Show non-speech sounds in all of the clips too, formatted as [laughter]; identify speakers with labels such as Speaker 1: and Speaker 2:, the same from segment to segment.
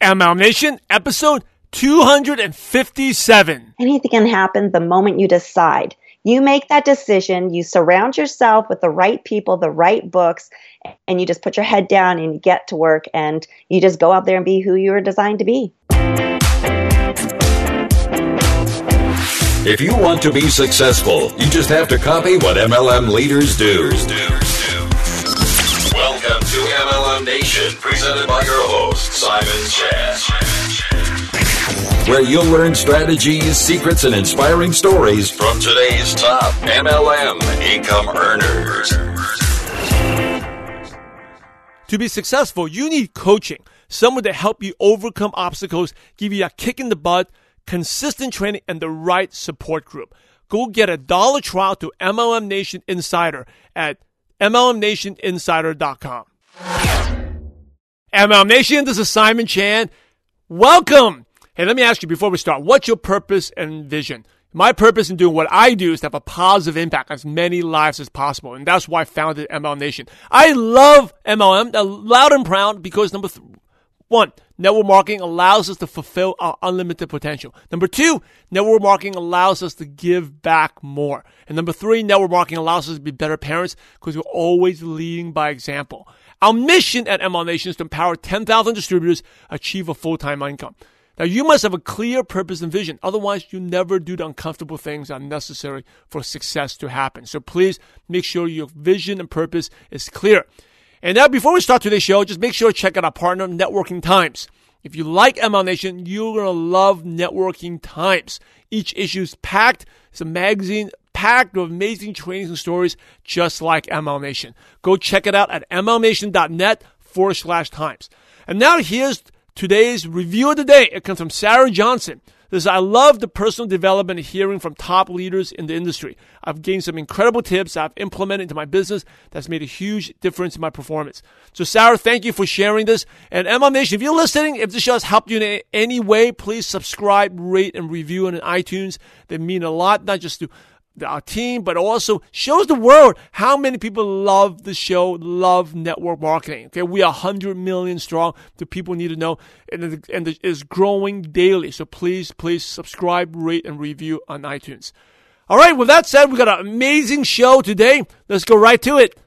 Speaker 1: MLM Nation, episode 257.
Speaker 2: Anything can happen the moment you decide. You make that decision, you surround yourself with the right people, the right books, and you just put your head down and you get to work and you just go out there and be who you were designed to be.
Speaker 3: If you want to be successful, you just have to copy what MLM leaders do. Welcome to MLM Nation, presented by your host, Simon Chan. Where you'll learn strategies, secrets, and inspiring stories from today's top MLM income earners.
Speaker 1: To be successful, you need coaching, someone to help you overcome obstacles, give you a kick in the butt, consistent training, and the right support group. Go get a dollar trial to MLM Nation Insider at MLMNationInsider.com. MLM Nation, this is Simon Chan. Welcome. Hey, let me ask you before we start, what's your purpose and vision? My purpose in doing what I do is to have a positive impact on as many lives as possible. And that's why I founded MLM Nation. I love MLM, uh, loud and proud, because number th- one, network marketing allows us to fulfill our unlimited potential. Number two, network marketing allows us to give back more. And number three, network marketing allows us to be better parents because we're always leading by example. Our mission at MLM Nation is to empower 10,000 distributors achieve a full-time income. Now, you must have a clear purpose and vision. Otherwise, you never do the uncomfortable things that are necessary for success to happen. So please make sure your vision and purpose is clear. And now, before we start today's show, just make sure to check out our partner, Networking Times. If you like ML Nation, you're going to love Networking Times. Each issue is packed. It's a magazine packed with amazing trainings and stories just like MLM Nation. Go check it out at mlmnation.net forward slash times. And now here's today's review of the day. It comes from Sarah Johnson. This I love the personal development hearing from top leaders in the industry. I've gained some incredible tips I've implemented into my business that's made a huge difference in my performance. So Sarah, thank you for sharing this. And MLM Nation, if you're listening, if this show has helped you in any way, please subscribe, rate, and review in iTunes. They mean a lot, not just to our team, but also shows the world how many people love the show, love network marketing. Okay, we are 100 million strong. The people need to know, and, and it is growing daily. So please, please subscribe, rate, and review on iTunes. All right, with that said, we got an amazing show today. Let's go right to it.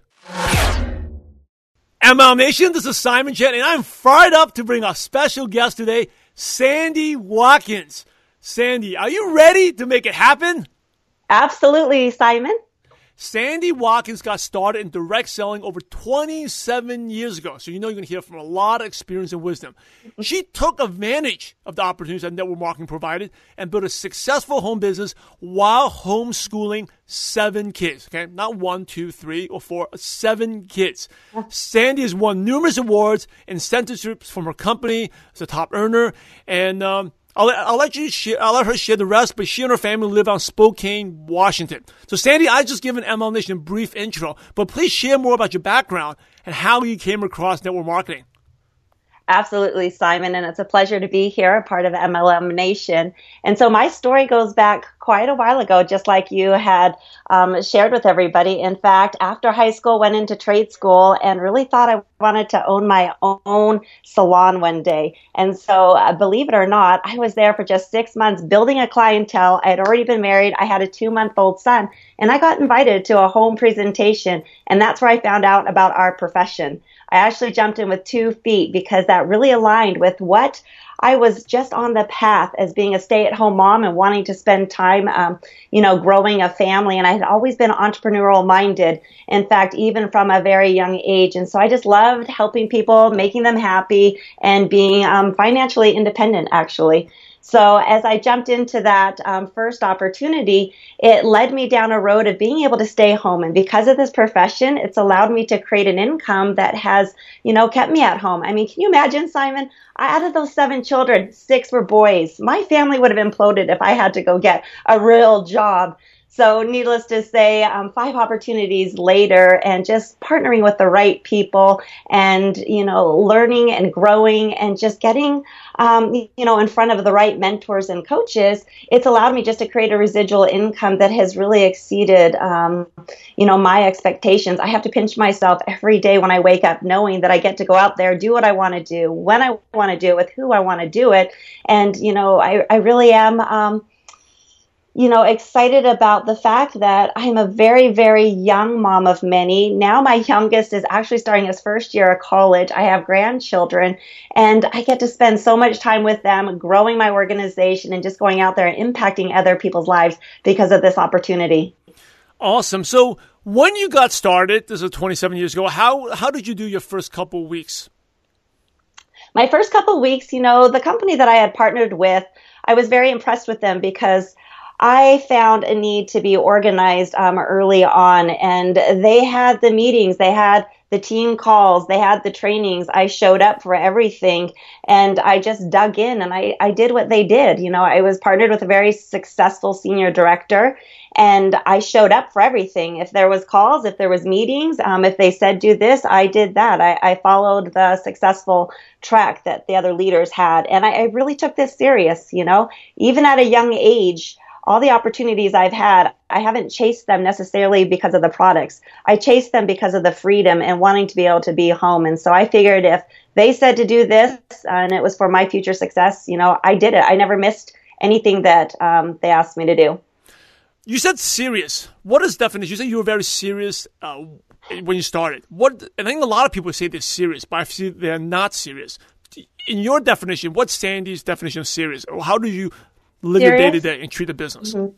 Speaker 1: MLM Nation, this is Simon Chan, and I'm fired up to bring our special guest today, Sandi Watkins. Sandi, are you ready to make it happen?
Speaker 2: Absolutely, Simon.
Speaker 1: Sandi Watkins got started in direct selling over 27 years ago. So you know you're going to hear from a lot of experience and wisdom. She took advantage of the opportunities that network marketing provided and built a successful home business while homeschooling seven kids. Okay, not one, two, three, or four, seven kids. Sandi has won numerous awards, and incentives from her company as a top earner, and um, I'll, I'll let you share, I'll let her share the rest, but she and her family live on Spokane, Washington. So Sandi, I just given MLM Nation a brief intro, but please share more about your background and how you came across network marketing.
Speaker 2: Absolutely, Simon, and it's a pleasure to be here, a part of MLM Nation. And so my story goes back quite a while ago, just like you had um, shared with everybody. In fact, after high school, went into trade school and really thought I wanted to own my own salon one day. And so, uh, believe it or not, I was there for just six months building a clientele. I had already been married. I had a two month old son, and I got invited to a home presentation, and that's where I found out about our profession. I actually jumped in with two feet because that really aligned with what I was just on the path as being a stay at home mom and wanting to spend time, um, you know, growing a family. And I had always been entrepreneurial minded. In fact, even from a very young age. And so I just loved helping people, making them happy and being um, financially independent, actually. So as I jumped into that um, first opportunity, it led me down a road of being able to stay home. And because of this profession, it's allowed me to create an income that has, you know, kept me at home. I mean, can you imagine, Simon? Out of those seven children, six were boys. My family would have imploded if I had to go get a real job. So, needless to say, um, five opportunities later, and just partnering with the right people, and you know, learning and growing, and just getting, um, you know, in front of the right mentors and coaches, it's allowed me just to create a residual income that has really exceeded, um, you know, my expectations. I have to pinch myself every day when I wake up, knowing that I get to go out there, do what I want to do, when I want to do it, with who I want to do it, and you know, I, I really am. You know, excited about the fact that I'm a very, very young mom of many. Now my youngest is actually starting his first year of college. I have grandchildren and I get to spend so much time with them, growing my organization and just going out there and impacting other people's lives because of this opportunity.
Speaker 1: Awesome. So when you got started, this is 27 years ago, how, how did you do your first couple weeks?
Speaker 2: My first couple weeks, you know, the company that I had partnered with, I was very impressed with them because I found a need to be organized um, early on, and they had the meetings, they had the team calls, they had the trainings. I showed up for everything, and I just dug in and I, I did what they did. You know, I was partnered with a very successful senior director, and I showed up for everything. If there was calls, if there was meetings, um, if they said do this, I did that. I, I followed the successful track that the other leaders had, and I, I really took this serious. You know, even at a young age all the opportunities I've had, I haven't chased them necessarily because of the products. I chased them because of the freedom and wanting to be able to be home. And so I figured if they said to do this and it was for my future success, you know, I did it. I never missed anything that um, they asked me to do.
Speaker 1: You said serious. What is definition? You said you were very serious uh, when you started. What? I think a lot of people say they're serious, but I see they're not serious. In your definition, what's Sandi's definition of serious? How do you live Serious? your day to day and treat the business? Mm-hmm.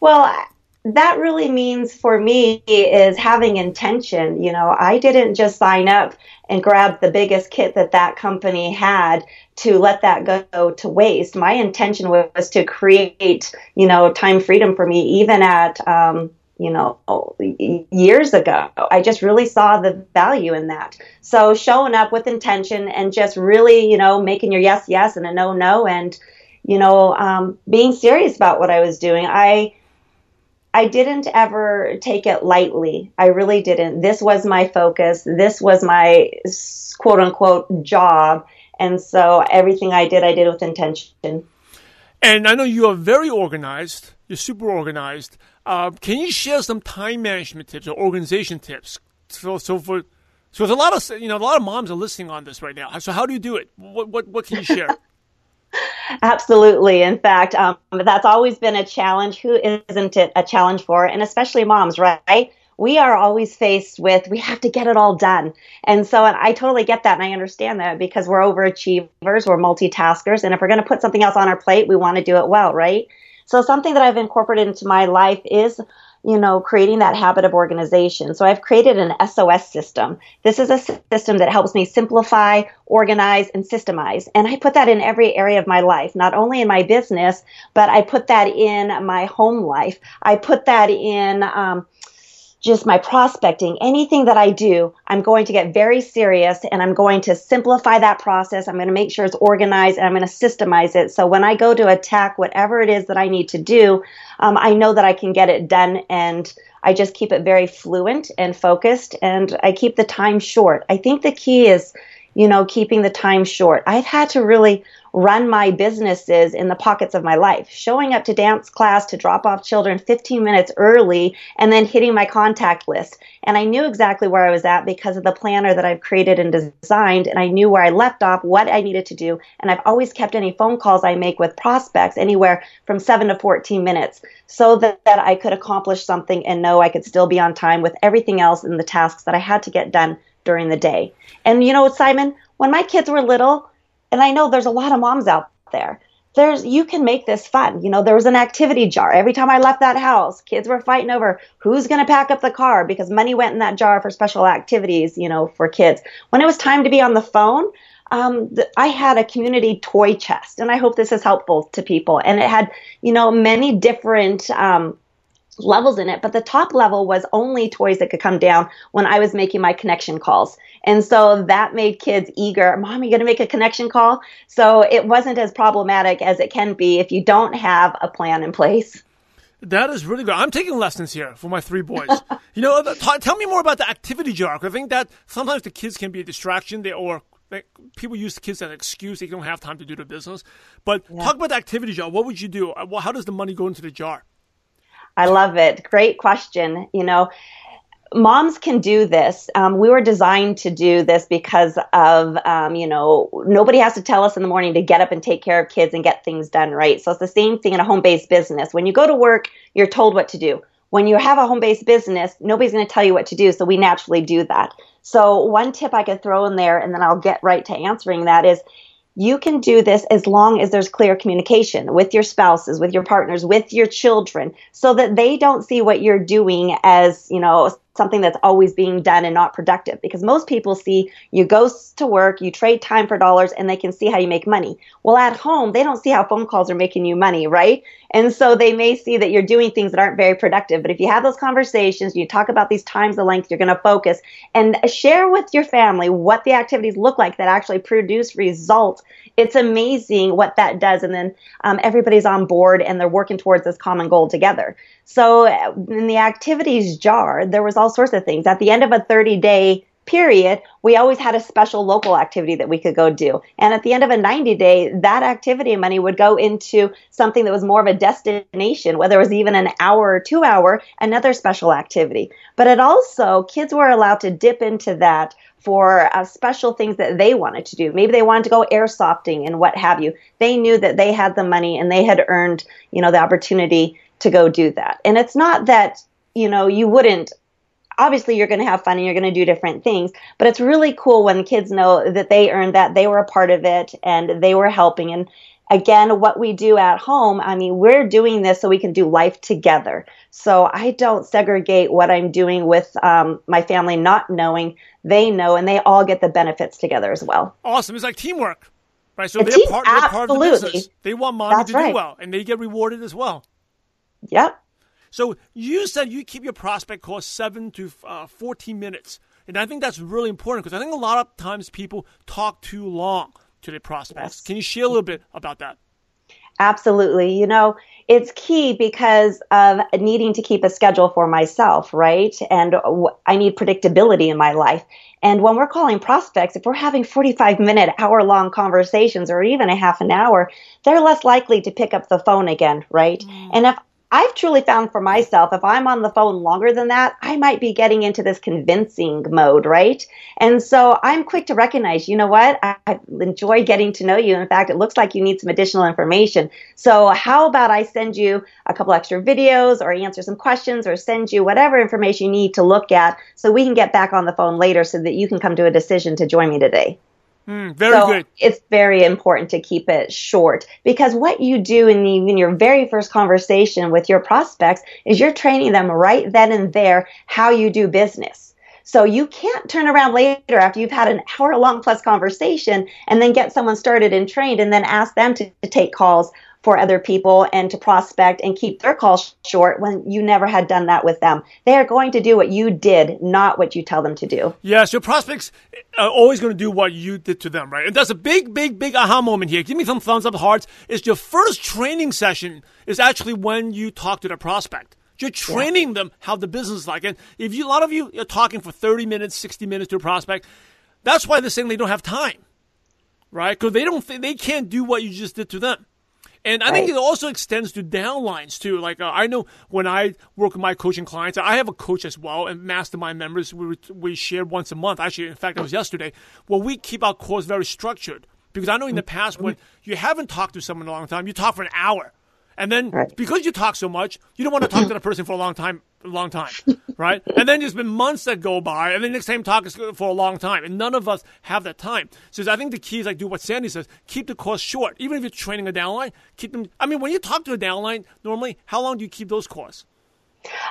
Speaker 2: Well, that really means for me is having intention. You know, I didn't just sign up and grab the biggest kit that that company had to let that go to waste. My intention was to create, you know, time freedom for me, even at, um, you know, years ago. I just really saw the value in that. So showing up with intention and just really, you know, making your yes, yes and a no, no and, you know, um, being serious about what I was doing. I I didn't ever take it lightly. I really didn't. This was my focus. This was my quote unquote job. And so everything I did, I did with intention.
Speaker 1: And I know you are very organized. You're super organized. Uh, can you share some time management tips or organization tips? So, so for so there's a lot of you know a lot of moms are listening on this right now. So how do you do it? What what what can you share? [laughs] [laughs]
Speaker 2: Absolutely. In fact, um, that's always been a challenge. Who isn't it a challenge for? And especially moms, right? We are always faced with, we have to get it all done. And so and I totally get that and I understand that because we're overachievers, we're multitaskers. And if we're going to put something else on our plate, we want to do it well, right? So something that I've incorporated into my life is you know, creating that habit of organization. So I've created an SOS system. This is a system that helps me simplify, organize, and systemize. And I put that in every area of my life, not only in my business, but I put that in my home life. I put that in, um, just my prospecting, anything that I do, I'm going to get very serious and I'm going to simplify that process. I'm going to make sure it's organized and I'm going to systemize it. So when I go to attack whatever it is that I need to do, um, I know that I can get it done and I just keep it very fluent and focused and I keep the time short. I think the key is, you know, keeping the time short. I've had to really run my businesses in the pockets of my life, showing up to dance class to drop off children 15 minutes early and then hitting my contact list. And I knew exactly where I was at because of the planner that I've created and designed. And I knew where I left off, what I needed to do. And I've always kept any phone calls I make with prospects anywhere from seven to 14 minutes so that, that I could accomplish something and know I could still be on time with everything else and the tasks that I had to get done during the day. And you know, Simon, when my kids were little, and I know there's a lot of moms out there. There's you can make this fun. You know, there was an activity jar. Every time I left that house, kids were fighting over who's going to pack up the car because money went in that jar for special activities, you know, for kids. When it was time to be on the phone, um, I had a community toy chest, and I hope this is helpful to people. And it had, you know, many different um, levels in it, but the top level was only toys that could come down when I was making my connection calls. And so that made kids eager. Mom, are you going to make a connection call? So it wasn't as problematic as it can be if you don't have a plan in place.
Speaker 1: That is really good. I'm taking lessons here for my three boys. you know, t- tell me more about the activity jar. I think that sometimes the kids can be a distraction. They or like, people use the kids as an excuse. They don't have time to do the business. But yeah. talk about the activity jar. What would you do? How does the money go into the jar?
Speaker 2: I love it. Great question. You know, moms can do this. Um, we were designed to do this because of, um, you know, nobody has to tell us in the morning to get up and take care of kids and get things done right. So it's the same thing in a home based business. When you go to work, you're told what to do. When you have a home based business, nobody's going to tell you what to do. So we naturally do that. So one tip I could throw in there, and then I'll get right to answering that is you can do this as long as there's clear communication with your spouses, with your partners, with your children, so that they don't see what you're doing as, you know, something that's always being done and not productive because most people see you go to work, you trade time for dollars, and they can see how you make money. Well, at home, they don't see how phone calls are making you money, right? And so they may see that you're doing things that aren't very productive. But if you have those conversations, you talk about these times the length, you're going to focus and share with your family what the activities look like that actually produce results. It's amazing what that does. And then um, everybody's on board and they're working towards this common goal together. So in the activities jar, there was all sorts of things. At the end of a 30 day period, we always had a special local activity that we could go do. And at the end of a 90 day, that activity money would go into something that was more of a destination, whether it was even an hour or two hour, another special activity. But it also, kids were allowed to dip into that for uh, special things that they wanted to do. Maybe they wanted to go airsofting and what have you. They knew that they had the money and they had earned, you know, the opportunity to go do that. And it's not that, you know, you wouldn't obviously you're going to have fun and you're going to do different things but it's really cool when kids know that they earned that they were a part of it and they were helping. And again what we do at home i mean we're doing this so we can do life together. So i don't segregate what i'm doing with um, my family not knowing. They know and they all get the benefits together as well.
Speaker 1: Awesome. It's like teamwork right? So they're, part, they're part of the business. they want mommy That's to right. do well and they get rewarded as well.
Speaker 2: Yep.
Speaker 1: So you said you keep your prospect call seven to uh, 14 minutes. And I think that's really important because I think a lot of times people talk too long to their prospects. Yes. Can you share a little bit about that?
Speaker 2: Absolutely. You know, it's key because of needing to keep a schedule for myself, right? And I need predictability in my life. And when we're calling prospects, if we're having 45 minute, hour long conversations or even a half an hour, they're less likely to pick up the phone again, right? Mm. And if I've truly found for myself, if I'm on the phone longer than that, I might be getting into this convincing mode, right? And so I'm quick to recognize, you know what? I, I enjoy getting to know you. In fact, it looks like you need some additional information. So how about I send you a couple extra videos or answer some questions or send you whatever information you need to look at so we can get back on the phone later so that you can come to a decision to join me today.
Speaker 1: Mm, very
Speaker 2: so
Speaker 1: good.
Speaker 2: It's very important to keep it short because what you do in, the, in your very first conversation with your prospects is you're training them right then and there how you do business. So you can't turn around later after you've had an hour long plus conversation and then get someone started and trained and then ask them to, to take calls for other people and to prospect and keep their calls short when you never had done that with them. They are going to do what you did, not what you tell them to do.
Speaker 1: Yeah, so prospects are always going to do what you did to them, right? And that's a big, big, big aha moment here. Give me some thumbs up hearts. It's your first training session is actually when you talk to the prospect. You're training yeah. them how the business is like. And if you, a lot of you are talking for 30 minutes, 60 minutes to a prospect, that's why they're saying they don't have time, right? Because they don't, th- they can't do what you just did to them. And I right. think it also extends to downlines too. Like uh, I know when I work with my coaching clients, I have a coach as well, and mastermind members we we share once a month. Actually, in fact, it was yesterday. Well, we keep our calls very structured because I know in the past when you haven't talked to someone in a long time, you talk for an hour, and then right. because you talk so much, you don't want to talk to the person for a long time a long time, [laughs] right? and then there's been months that go by, and then the same talk is for a long time, and none of us have that time. So I think the key is like do what Sandi says: keep the course short. Even if you're training a downline, keep them. I mean, when you talk to a downline, normally, how long do you keep those calls?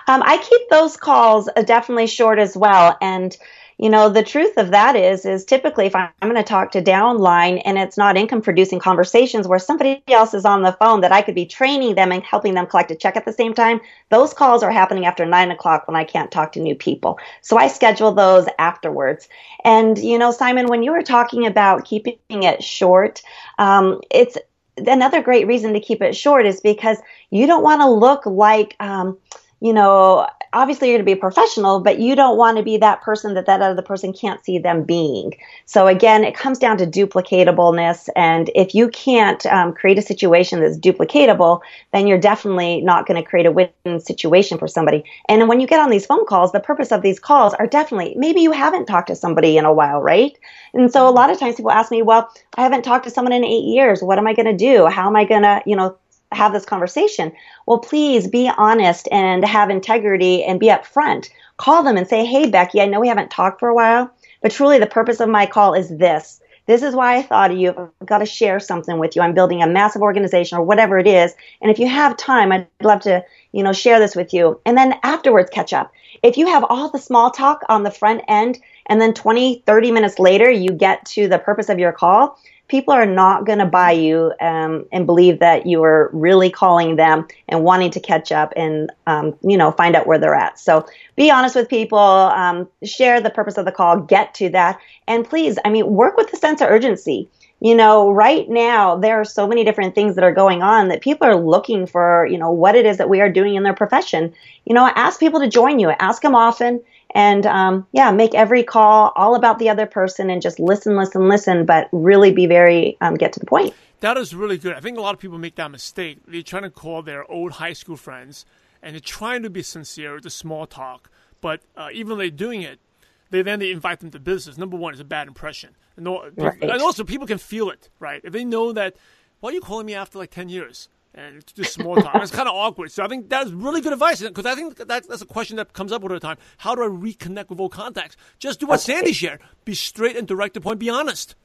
Speaker 2: Um, I keep those calls uh, definitely short as well, and you know the truth of that is is typically if i'm, going to talk to downline and it's not income producing conversations where somebody else is on the phone that i could be training them and helping them collect a check at the same time those calls are happening after nine o'clock when i can't talk to new people. So i schedule those afterwards. And you know simon when you were talking about keeping it short um, it's another great reason to keep it short is because you don't want to look like, um, you know, obviously you're going to be a professional, but you don't want to be that person that that other person can't see them being. So again, it comes down to duplicatableness. And if you can't um, create a situation that's duplicatable, then you're definitely not going to create a win situation for somebody. And when you get on these phone calls, the purpose of these calls are definitely, maybe you haven't talked to somebody in a while, right? And so a lot of times people ask me, well, I haven't talked to someone in eight years. What am I going to do? How am I going to, you know, have this conversation. Well, please be honest and have integrity and be upfront. Call them and say, Hey, Becky, I know we haven't talked for a while, but truly the purpose of my call is this. This is why I thought of you. I've got to share something with you. I'm building a massive organization or whatever it is. And if you have time, I'd love to, you know, share this with you. And then afterwards catch up. If you have all the small talk on the front end and then 20, 30 minutes later, you get to the purpose of your call, people are not going to buy you um, and believe that you are really calling them and wanting to catch up and um, you know find out where they're at. So be honest with people, um, share the purpose of the call, get to that, and please, I mean, work with a sense of urgency. You know, right now there are so many different things that are going on that people are looking for. You know, what it is that we are doing in their profession. You know, ask people to join you. Ask them often and um, yeah, make every call all about the other person and just listen, listen, listen, but really be very um, get to the point.
Speaker 1: That is really good. I think a lot of people make that mistake. They're trying to call their old high school friends and they're trying to be sincere with the small talk, but uh, even though they're doing it, they then they invite them to business. Number one is a bad impression, and, right. and also people can feel it, right? If they know that, why are you calling me after like ten years? And it's just small talk. it's kind of awkward. So I think that's really good advice because I think that's, that's a question that comes up all the time. How do I reconnect with old contacts? Just do what. Sandi shared. Be straight and direct to point. Be honest.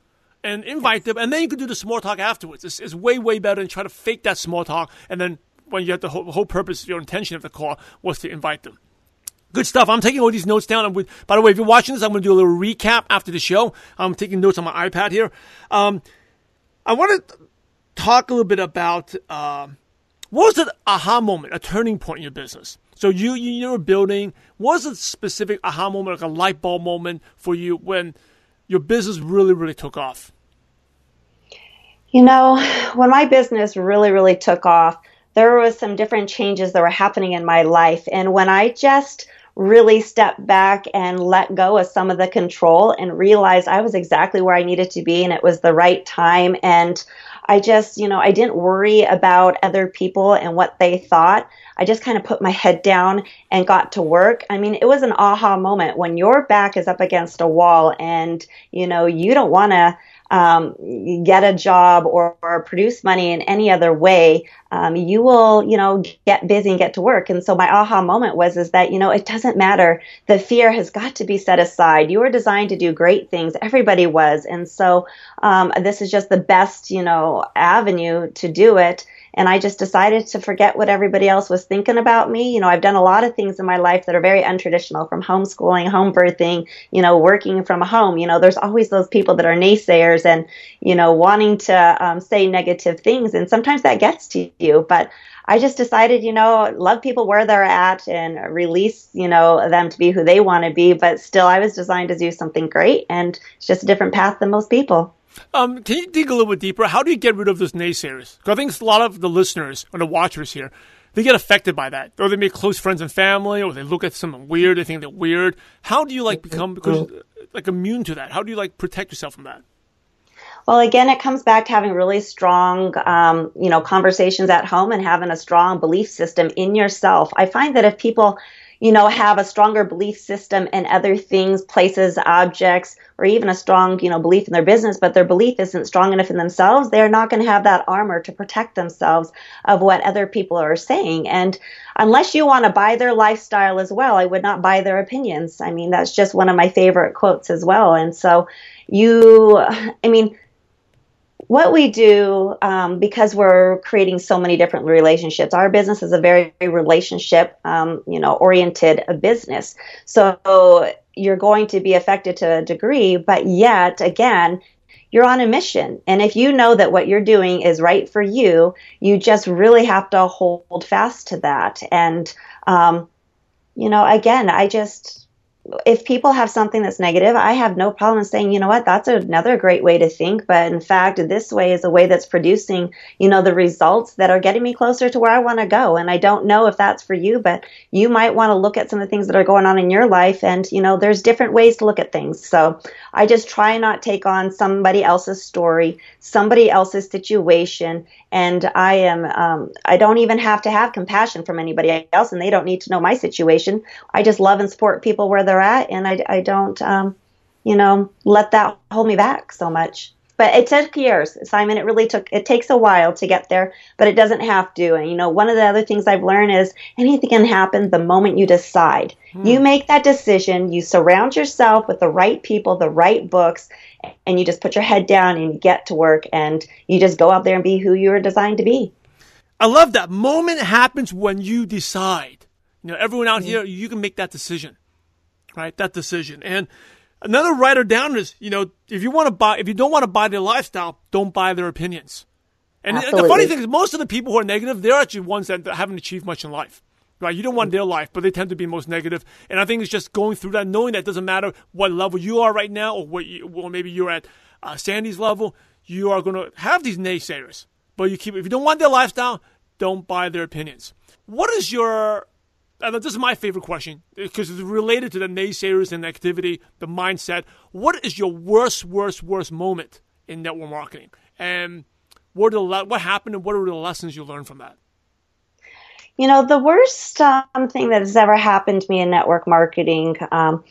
Speaker 1: And invite them, and then you can do the small talk afterwards. It's, it's way, way better than try to fake that small talk, and then when you have the whole, whole purpose, your intention of the call was to invite them. Good stuff. I'm taking all these notes down. With, by the way, if you're watching this, I'm going to do a little recap after the show. I'm taking notes on my iPad here. Um, I want to talk a little bit about uh, what was the aha moment, a turning point in your business? So you you were building. What was a specific aha moment, like a light bulb moment for you when your business really really took off?
Speaker 2: You know, when my business really really took off, there was some different changes that were happening in my life, and when I just really stepped back and let go of some of the control and realized I was exactly where I needed to be and it was the right time and I just, you know, I didn't worry about other people and what they thought. I just kind of put my head down and got to work. I mean, it was an aha moment when your back is up against a wall and, you know, you don't want to um, get a job or, or, produce money in any other way, um, you will, you know, get busy and get to work. And so my aha moment was is that you know it doesn't matter. The fear has got to be set aside. You were designed to do great things. Everybody was, and so um, this is just the best, you know, avenue to do it and I just decided to forget what everybody else was thinking about me. You know, I've done a lot of things in my life that are very untraditional from homeschooling, home birthing, you know, working from home. You know, there's always those people that are naysayers and, you know, wanting to um, say negative things. And sometimes that gets to you. But I just decided, you know, love people where they're at and release, you know, them to be who they want to be. But still, I was designed to do something great. And it's just a different path than most people.
Speaker 1: Um, can you dig a little bit deeper? How do you get rid of those naysayers? Because I think a lot of the listeners or the watchers here, they get affected by that, or they make close friends and family, or they look at something weird, they think they're weird. How do you like become because like immune to that? How do you like protect yourself from that?
Speaker 2: Well, again, it comes back to having really strong, um, you know, conversations at home and having a strong belief system in yourself. I find that if people you know, have a stronger belief system in other things, places, objects, or even a strong, you know, belief in their business, but their belief isn't strong enough in themselves, they're not going to have that armor to protect themselves of what other people are saying. And unless you want to buy their lifestyle as well, I would not buy their opinions. I mean, that's just one of my favorite quotes as well. And so you, I mean, what we do um, because we're creating so many different relationships our business is a very relationship um, you know oriented business. So you're going to be affected to a degree but yet again you're on a mission. And if you know that what you're doing is right for you you just really have to hold fast to that. And um, you know again i just if people have something that's negative, I have no problem saying, you know what, that's another great way to think. But in fact, this way is a way that's producing, you know, the results that are getting me closer to where I want to go. And I don't know if that's for you, but you might want to look at some of the things that are going on in your life. And, you know, there's different ways to look at things. So I just try not take on somebody else's story, somebody else's situation. And I am, um, I don't even have to have compassion from anybody else and they don't need to know my situation. I just love and support people where they're at. And I, I don't, um, you know, let that hold me back so much. But it took years, Simon. It really took, it takes a while to get there, but it doesn't have to. And, you know, one of the other things I've learned is anything can happen the moment you decide. Hmm. You make that decision, you surround yourself with the right people, the right books, and you just put your head down and you get to work and you just go out there and be who you were designed to be.
Speaker 1: I love that moment happens when you decide. You know, everyone out mm-hmm. here, you can make that decision, right? That decision. And another writer down is, you know, if you want to buy, if you don't want to buy their lifestyle, don't buy their opinions. And, and, the funny thing is, most of the people who are negative, they're actually ones that haven't achieved much in life. Right? You don't want their life, but they tend to be most negative. And I think it's just going through that, knowing that doesn't matter what level you are right now, or what, you, well, maybe you're at uh, Sandi's level. You are going to have these naysayers, but you keep. If you don't want their lifestyle, don't buy their opinions. What is your and this is my favorite question because it's related to the naysayers and activity, the mindset. What is your worst, worst, worst moment in network marketing? And what, the, what happened and what are the lessons you learned from that?
Speaker 2: You know, the worst um, thing that has ever happened to me in network marketing, um,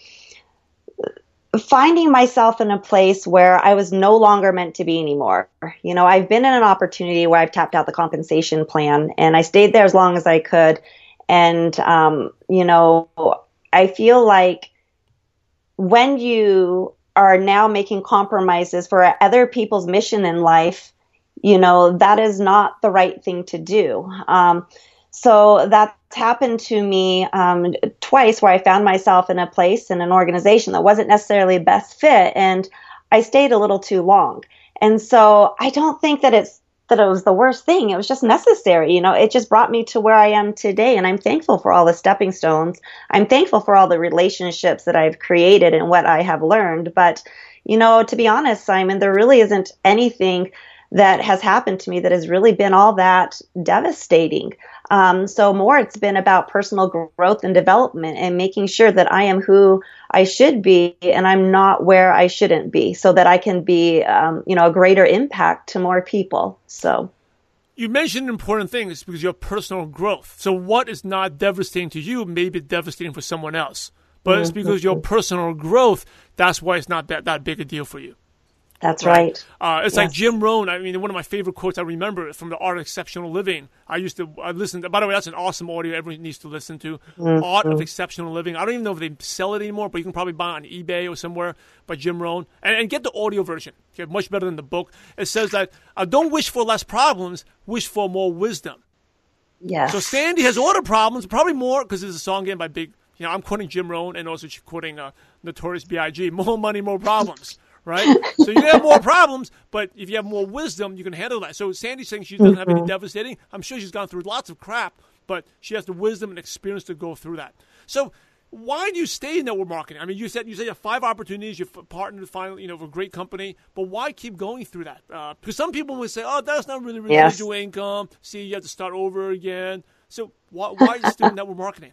Speaker 2: finding myself in a place where I was no longer meant to be anymore. You know, I've been in an opportunity where I've tapped out the compensation plan and I stayed there as long as I could and, um, you know, I feel like when you are now making compromises for other people's mission in life, you know, that is not the right thing to do. Um, so that's happened to me um, twice where I found myself in a place in an organization that wasn't necessarily best fit and I stayed a little too long. And so I don't think that it's that it was the worst thing. It was just necessary. You know, it just brought me to where I am today. And I'm thankful for all the stepping stones. I'm thankful for all the relationships that I've created and what I have learned. But, you know, to be honest, Simon, there really isn't anything that has happened to me that has really been all that devastating. Um, so more, it's been about personal growth and development and making sure that I am who I should be and I'm not where I shouldn't be, so that I can be, um, you know, a greater impact to more people. So.
Speaker 1: You mentioned important things because your personal growth. So what is not devastating to you may be devastating for someone else, but mm-hmm. it's because your personal growth. That's why it's not that that big a deal for you.
Speaker 2: That's right.
Speaker 1: right. Uh, it's yes. like Jim Rohn. I mean, one of my favorite quotes I remember from the Art of Exceptional Living. I used to I listened. To, by the way, that's an awesome audio. Everyone needs to listen to. Mm-hmm. Art of Exceptional Living. I don't even know if they sell it anymore, but you can probably buy it on eBay or somewhere by Jim Rohn and, and get the audio version. Okay, much better than the book. It says that uh, don't wish for less problems, wish for more wisdom.
Speaker 2: Yeah.
Speaker 1: So Sandi has order problems, probably more because there's a song again by Big. You know, I'm quoting Jim Rohn and also quoting uh, Notorious B.I.G. More money, more problems right? so you have more problems, but if you have more wisdom, you can handle that. So Sandi's saying she doesn't have any mm-hmm. devastating. I'm sure she's gone through lots of crap, but she has the wisdom and experience to go through that. So why do you stay in network marketing? I mean, you said you said you have five opportunities. You're partnered finally, you know, with a great company, but why keep going through that? Uh, because some people would say, "Oh, that's not really residual yes. income. See, you have to start over again." So why why are you still in [laughs] network marketing?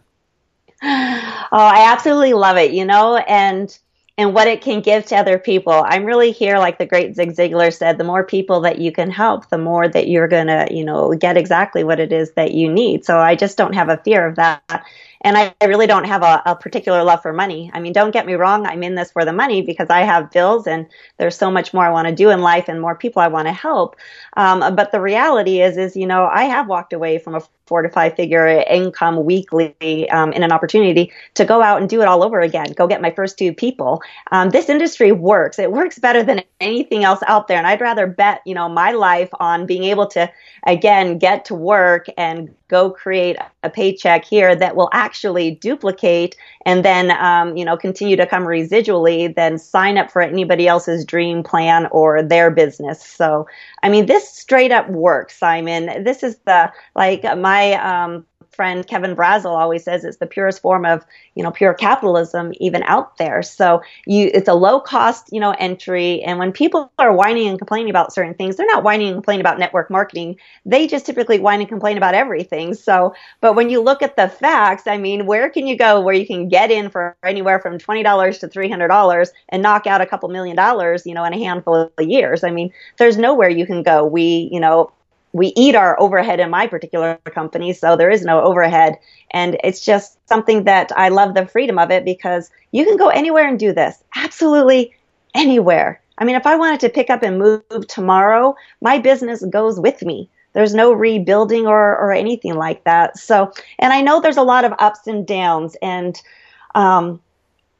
Speaker 2: Oh, I absolutely love it. You know, and and what it can give to other people. I'm really here, like the great Zig Ziglar said, the more people that you can help, the more that you're going to, you know, get exactly what it is that you need. So I just don't have a fear of that. And I really don't have a, a, particular love for money. I mean, don't get me wrong. I'm in this for the money because I have bills and there's so much more I want to do in life and more people I want to help. Um, but the reality is, is, you know, I have walked away from a four to five figure income weekly um, in an opportunity to go out and do it all over again, go get my first two people. Um, this industry works. It works better than anything else out there. And I'd rather bet, you know, my life on being able to, again, get to work and go create a paycheck here that will actually duplicate and then um, you know continue to come residually then sign up for anybody else's dream plan or their business. So i mean this straight up works simon. This is the like my um, friend Kevin Brazel always says it's the purest form of, you know, pure capitalism even out there. So you, it's a low cost, you know, entry. And when people are whining and complaining about certain things, they're not whining and complaining about network marketing. They just typically whine and complain about everything. So, but when you look at the facts, I mean, where can you go where you can get in for anywhere from $20 to $300 and knock out a couple million dollars, you know, in a handful of years? I mean, there's nowhere you can go. We, you know, we eat our overhead in my particular company, so there is no overhead. And it's just something that I love the freedom of it because you can go anywhere and do this. Absolutely anywhere. I mean, if I wanted to pick up and move tomorrow, my business goes with me. There's no rebuilding or, or anything like that. So, and I know there's a lot of ups and downs, and, um,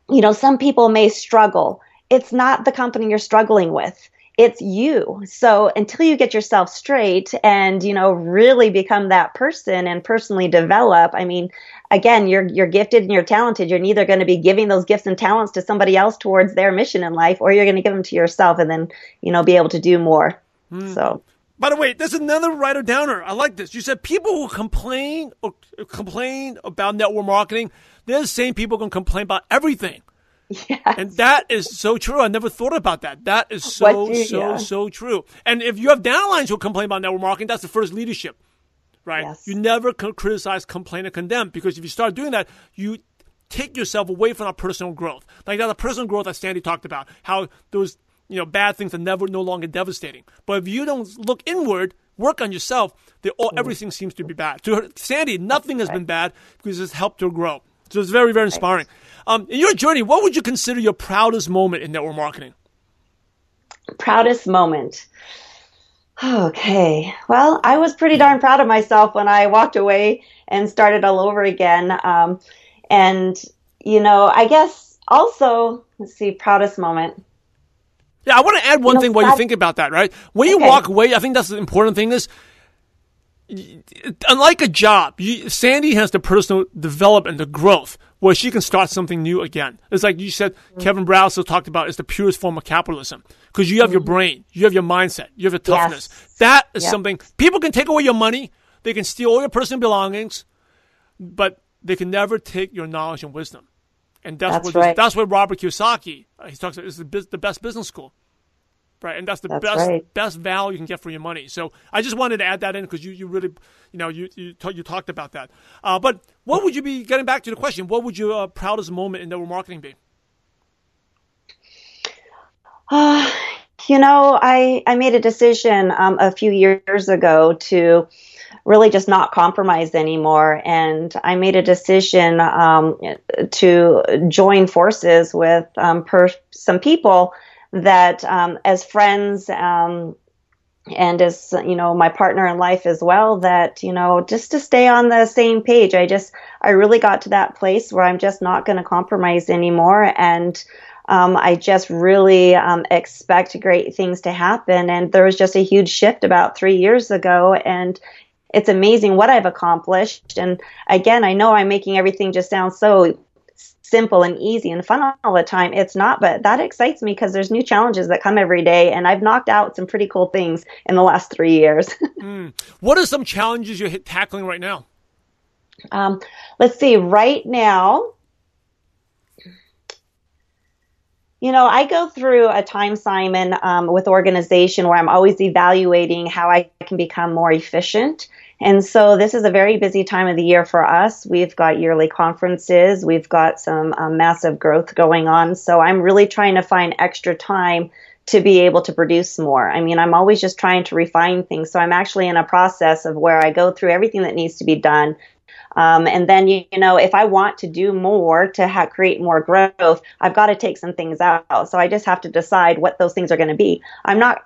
Speaker 2: you know, some people may struggle. It's not the company you're struggling with it's you. So until you get yourself straight and, you know, really become that person and personally develop, I mean, again, you're you're gifted and you're talented. You're neither going to be giving those gifts and talents to somebody else towards their mission in life or you're going to give them to yourself and then, you know, be able to do more. Mm. So
Speaker 1: by the way, there's another writer downer. I like this. You said people who complain or complain about network marketing, they're the same people who can complain about everything. [laughs]
Speaker 2: Yes.
Speaker 1: And that is so true. I never thought about that. That is so, you, so, yeah. so true. And if you have downlines who complain about network marketing, that's the first leadership, right? Yes. You never criticize, complain, or condemn because if you start doing that, you take yourself away from that personal growth. Like that, the personal growth that Sandi talked about, how those you know bad things are never no longer devastating. But if you don't look inward, work on yourself, all, mm. everything seems to be bad. To her, Sandi, nothing has been bad because it's helped her grow. So it's very, very inspiring. Um, in your journey, what would you consider your proudest moment in network marketing?
Speaker 2: Proudest moment. Okay. Well, I was pretty darn proud of myself when I walked away and started all over again. Um, and, you know, I guess also, let's see, proudest moment.
Speaker 1: Yeah, I want to add one you know, thing while you think about that, right? When okay. you walk away, I think that's the important thing is unlike a job, you, Sandi has the personal development, the growth, where she can start something new again. It's like you said, mm-hmm. Kevin Brazel talked about it's the purest form of capitalism because you have mm-hmm. your brain, you have your mindset, you have your toughness. Yes. That is yep. something people can take away your money, they can steal all your personal belongings, but they can never take your knowledge and wisdom. And that's, that's what right. that's what Robert Kiyosaki uh, he talks about is the, the best business school right? And that's the
Speaker 2: that's
Speaker 1: best
Speaker 2: right.
Speaker 1: best value you can get for your money. So I just wanted to add that in because you, you really, you know, you you, t- you talked about that. Uh, but what would you be getting back to the question? What would your uh, proudest moment in network marketing be?
Speaker 2: Uh, you know, I I made a decision um, a few years ago to really just not compromise anymore. And I made a decision um, to join forces with um, per- some people that um, as friends um, and as you know my partner in life as well that you know just to stay on the same page. I just i really got to that place where i'm just not going to compromise anymore. And um, i just really um, expect great things to happen. And there was just a huge shift about three years ago. And it's amazing what i've accomplished. And again i know i'm making everything just sound so simple and easy and fun all the time. It's not, but that excites me because there's new challenges that come every day, and I've knocked out some pretty cool things in the last three years. [laughs]
Speaker 1: mm. What are some challenges you're tackling right now?
Speaker 2: Um, let's see. Right now, you know, I go through a time, Simon, um, with organization where I'm always evaluating how I can become more efficient and so this is a very busy time of the year for us. We've got yearly conferences. We've got some um, massive growth going on. So I'm really trying to find extra time to be able to produce more. I mean, I'm always just trying to refine things. So I'm actually in a process of where I go through everything that needs to be done. Um, and then, you, you, know, if I want to do more to ha- create more growth, I've got to take some things out. So I just have to decide what those things are going to be. I'm not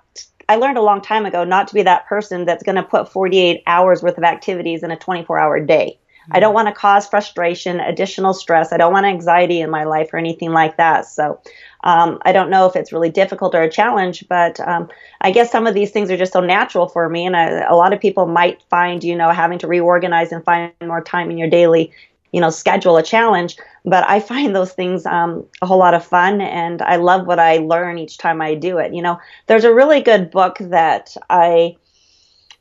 Speaker 2: I learned a long time ago not to be that person that's going to put 48 hours worth of activities in a 24 hour day. Mm-hmm. I don't want to cause frustration, additional stress. I don't want anxiety in my life or anything like that. So, um, I don't know if it's really difficult or a challenge, but um, I guess some of these things are just so natural for me. And I, a lot of people might find, you know, having to reorganize and find more time in your daily you know, schedule a challenge. But I find those things um, a whole lot of fun, and I love what I learn each time I do it. You know, there's a really good book that I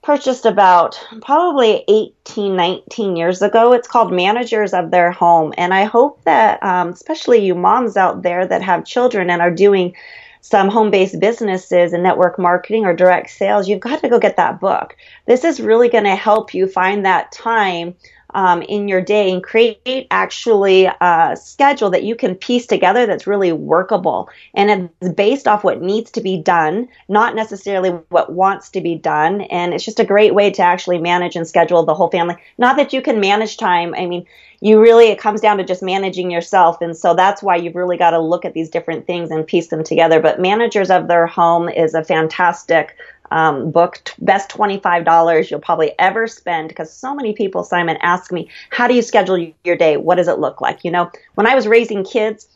Speaker 2: purchased about probably 18, 19 years ago. It's called Managers of Their Home. And I hope that, um, especially you moms out there that have children and are doing some home based businesses and network marketing or direct sales, you've got to go get that book. This is really going to help you find that time um, in your day and create actually a schedule that you can piece together that's really workable. And it's based off what needs to be done, not necessarily what wants to be done. And it's just a great way to actually manage and schedule the whole family. Not that you can manage time. I mean, you really, it comes down to just managing yourself. And so that's why you've really got to look at these different things and piece them together. But Managers of Their Home is a fantastic um, book, t- best $25 you'll probably ever spend because so many people, Simon, ask me, how do you schedule your day? What does it look like? You know, when I was raising kids,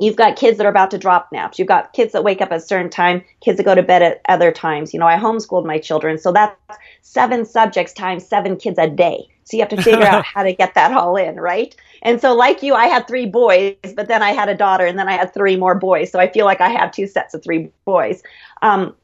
Speaker 2: you've got kids that are about to drop naps. You've got kids that wake up at a certain time, kids that go to bed at other times. You know, I homeschooled my children. So that's seven subjects times seven kids a day. So you have to figure out [laughs] how to get that all in, right? And so like you, I had three boys, but then I had a daughter and then I had three more boys. So I feel like I have two sets of three boys. Um,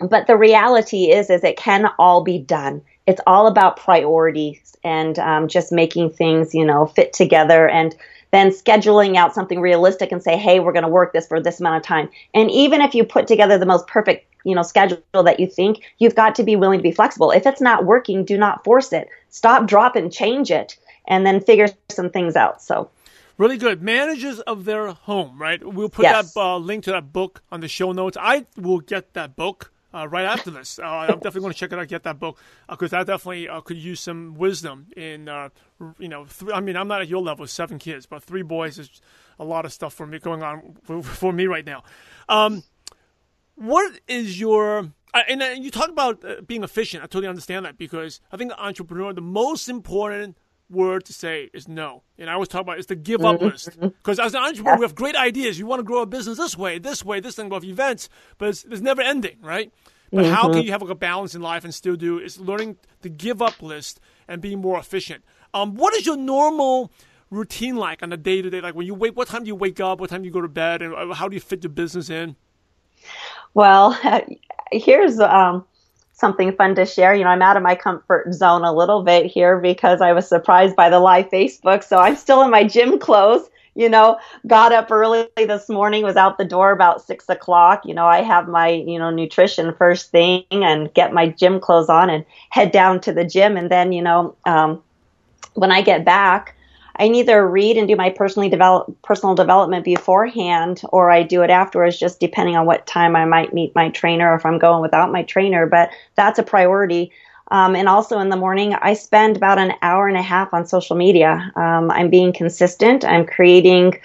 Speaker 2: but the reality is is it can all be done it's all about priorities and um, just making things you know fit together and then scheduling out something realistic and say hey we're going to work this for this amount of time and even if you put together the most perfect you know schedule that you think you've got to be willing to be flexible if it's not working do not force it stop drop and change it and then figure some things out so
Speaker 1: Really good. Managers of their home, right? We'll put
Speaker 2: Yes.
Speaker 1: that uh, link to that book on the show notes. I will get that book uh, right after this. Uh, I'm definitely going to check it out, get that book, because I definitely uh, could use some wisdom in, uh, you know, th- I mean, I'm not at your level seven kids, but three boys is a lot of stuff for me going on for, for me right now. Um, what is your uh, and uh, you talk about uh, being efficient. I totally understand that because I think entrepreneur, the most important word to say is no. And I always talk about it's the give up list because as an entrepreneur, we have great ideas. You want to grow a business this way, this way, this thing about events, but it's, it's never ending, right? But how can you have like a balance in life and still do is learning the give up list and being more efficient. Um, what is your normal routine like on a day to day? Like when you wake, what time do you wake up? What time do you go to bed? And uh, how do you fit your business in?
Speaker 2: Well, [laughs] here's um, something fun to share. You know, I'm out of my comfort zone a little bit here because I was surprised by the live Facebook. So I'm still in my gym clothes. You know, got up early this morning, was out the door about six o'clock. You know, I have my, you know, nutrition first thing and get my gym clothes on and head down to the gym. And then, you know, um, when I get back, I either read and do my personally develop personal development beforehand, or I do it afterwards, just depending on what time I might meet my trainer, or if I'm going without my trainer. But that's a priority. Um, and also in the morning, I spend about an hour and a half on social media. Um, I'm being consistent. I'm creating,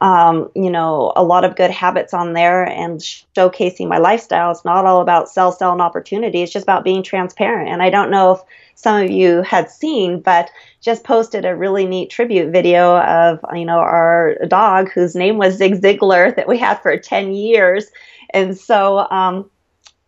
Speaker 2: um, you know, a lot of good habits on there and showcasing my lifestyle. It's not all about sell, sell, and opportunity. It's just about being transparent. And I don't know if some of you had seen, but just posted a really neat tribute video of, you know, our dog whose name was Zig Ziglar that we had for 10 years. And so, um,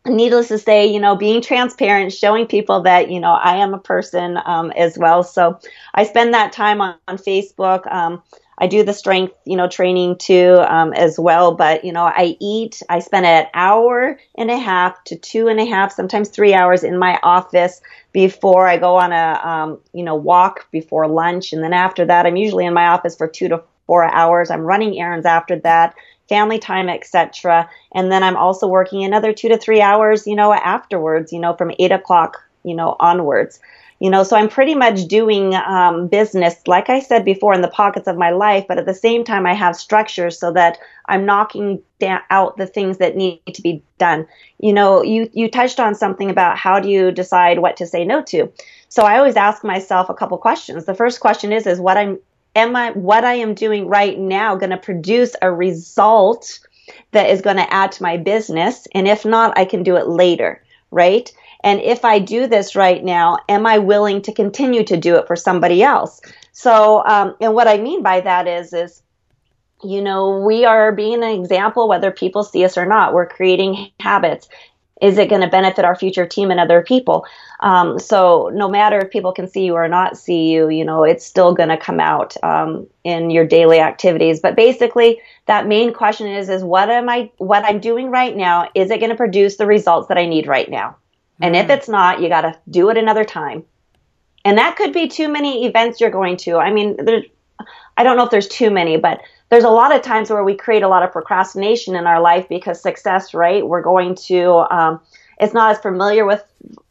Speaker 2: needless to say, you know, being transparent, showing people that, you know, I am a person um, as well. So I spend that time on, on Facebook. Um, I do the strength, you know, training too um, as well. But you know, I eat. I spend an hour and a half to two and a half, sometimes three hours in my office before I go on a, um, you know, walk before lunch, and then after that, I'm usually in my office for two to four hours. I'm running errands after that family time, etc. And then I'm also working another two to three hours, you know, afterwards, you know, from eight o'clock, you know, onwards. You know, so I'm pretty much doing um, business, like I said before, in the pockets of my life, but at the same time, I have structure so that I'm knocking out the things that need to be done. You know, you, you touched on something about how do you decide what to say no to. So I always ask myself a couple questions. The first question is, is what I'm am I what I am doing right now going to produce a result that is going to add to my business? And if not, I can do it later, right? And if I do this right now, am I willing to continue to do it for somebody else? So, um, and what I mean by that is, is you know, we are being an example whether people see us or not. We're creating habits. Is it going to benefit our future team and other people? Um, so no matter if people can see you or not see you, you know, it's still going to come out um, in your daily activities. But basically, that main question is: is what am I, what I'm doing right now? Is it going to produce the results that I need right now? And if it's not, you got to do it another time. And that could be too many events you're going to. I mean, there's, I don't know if there's too many, but there's a lot of times where we create a lot of procrastination in our life because success, right? We're going to, um, it's not as familiar with,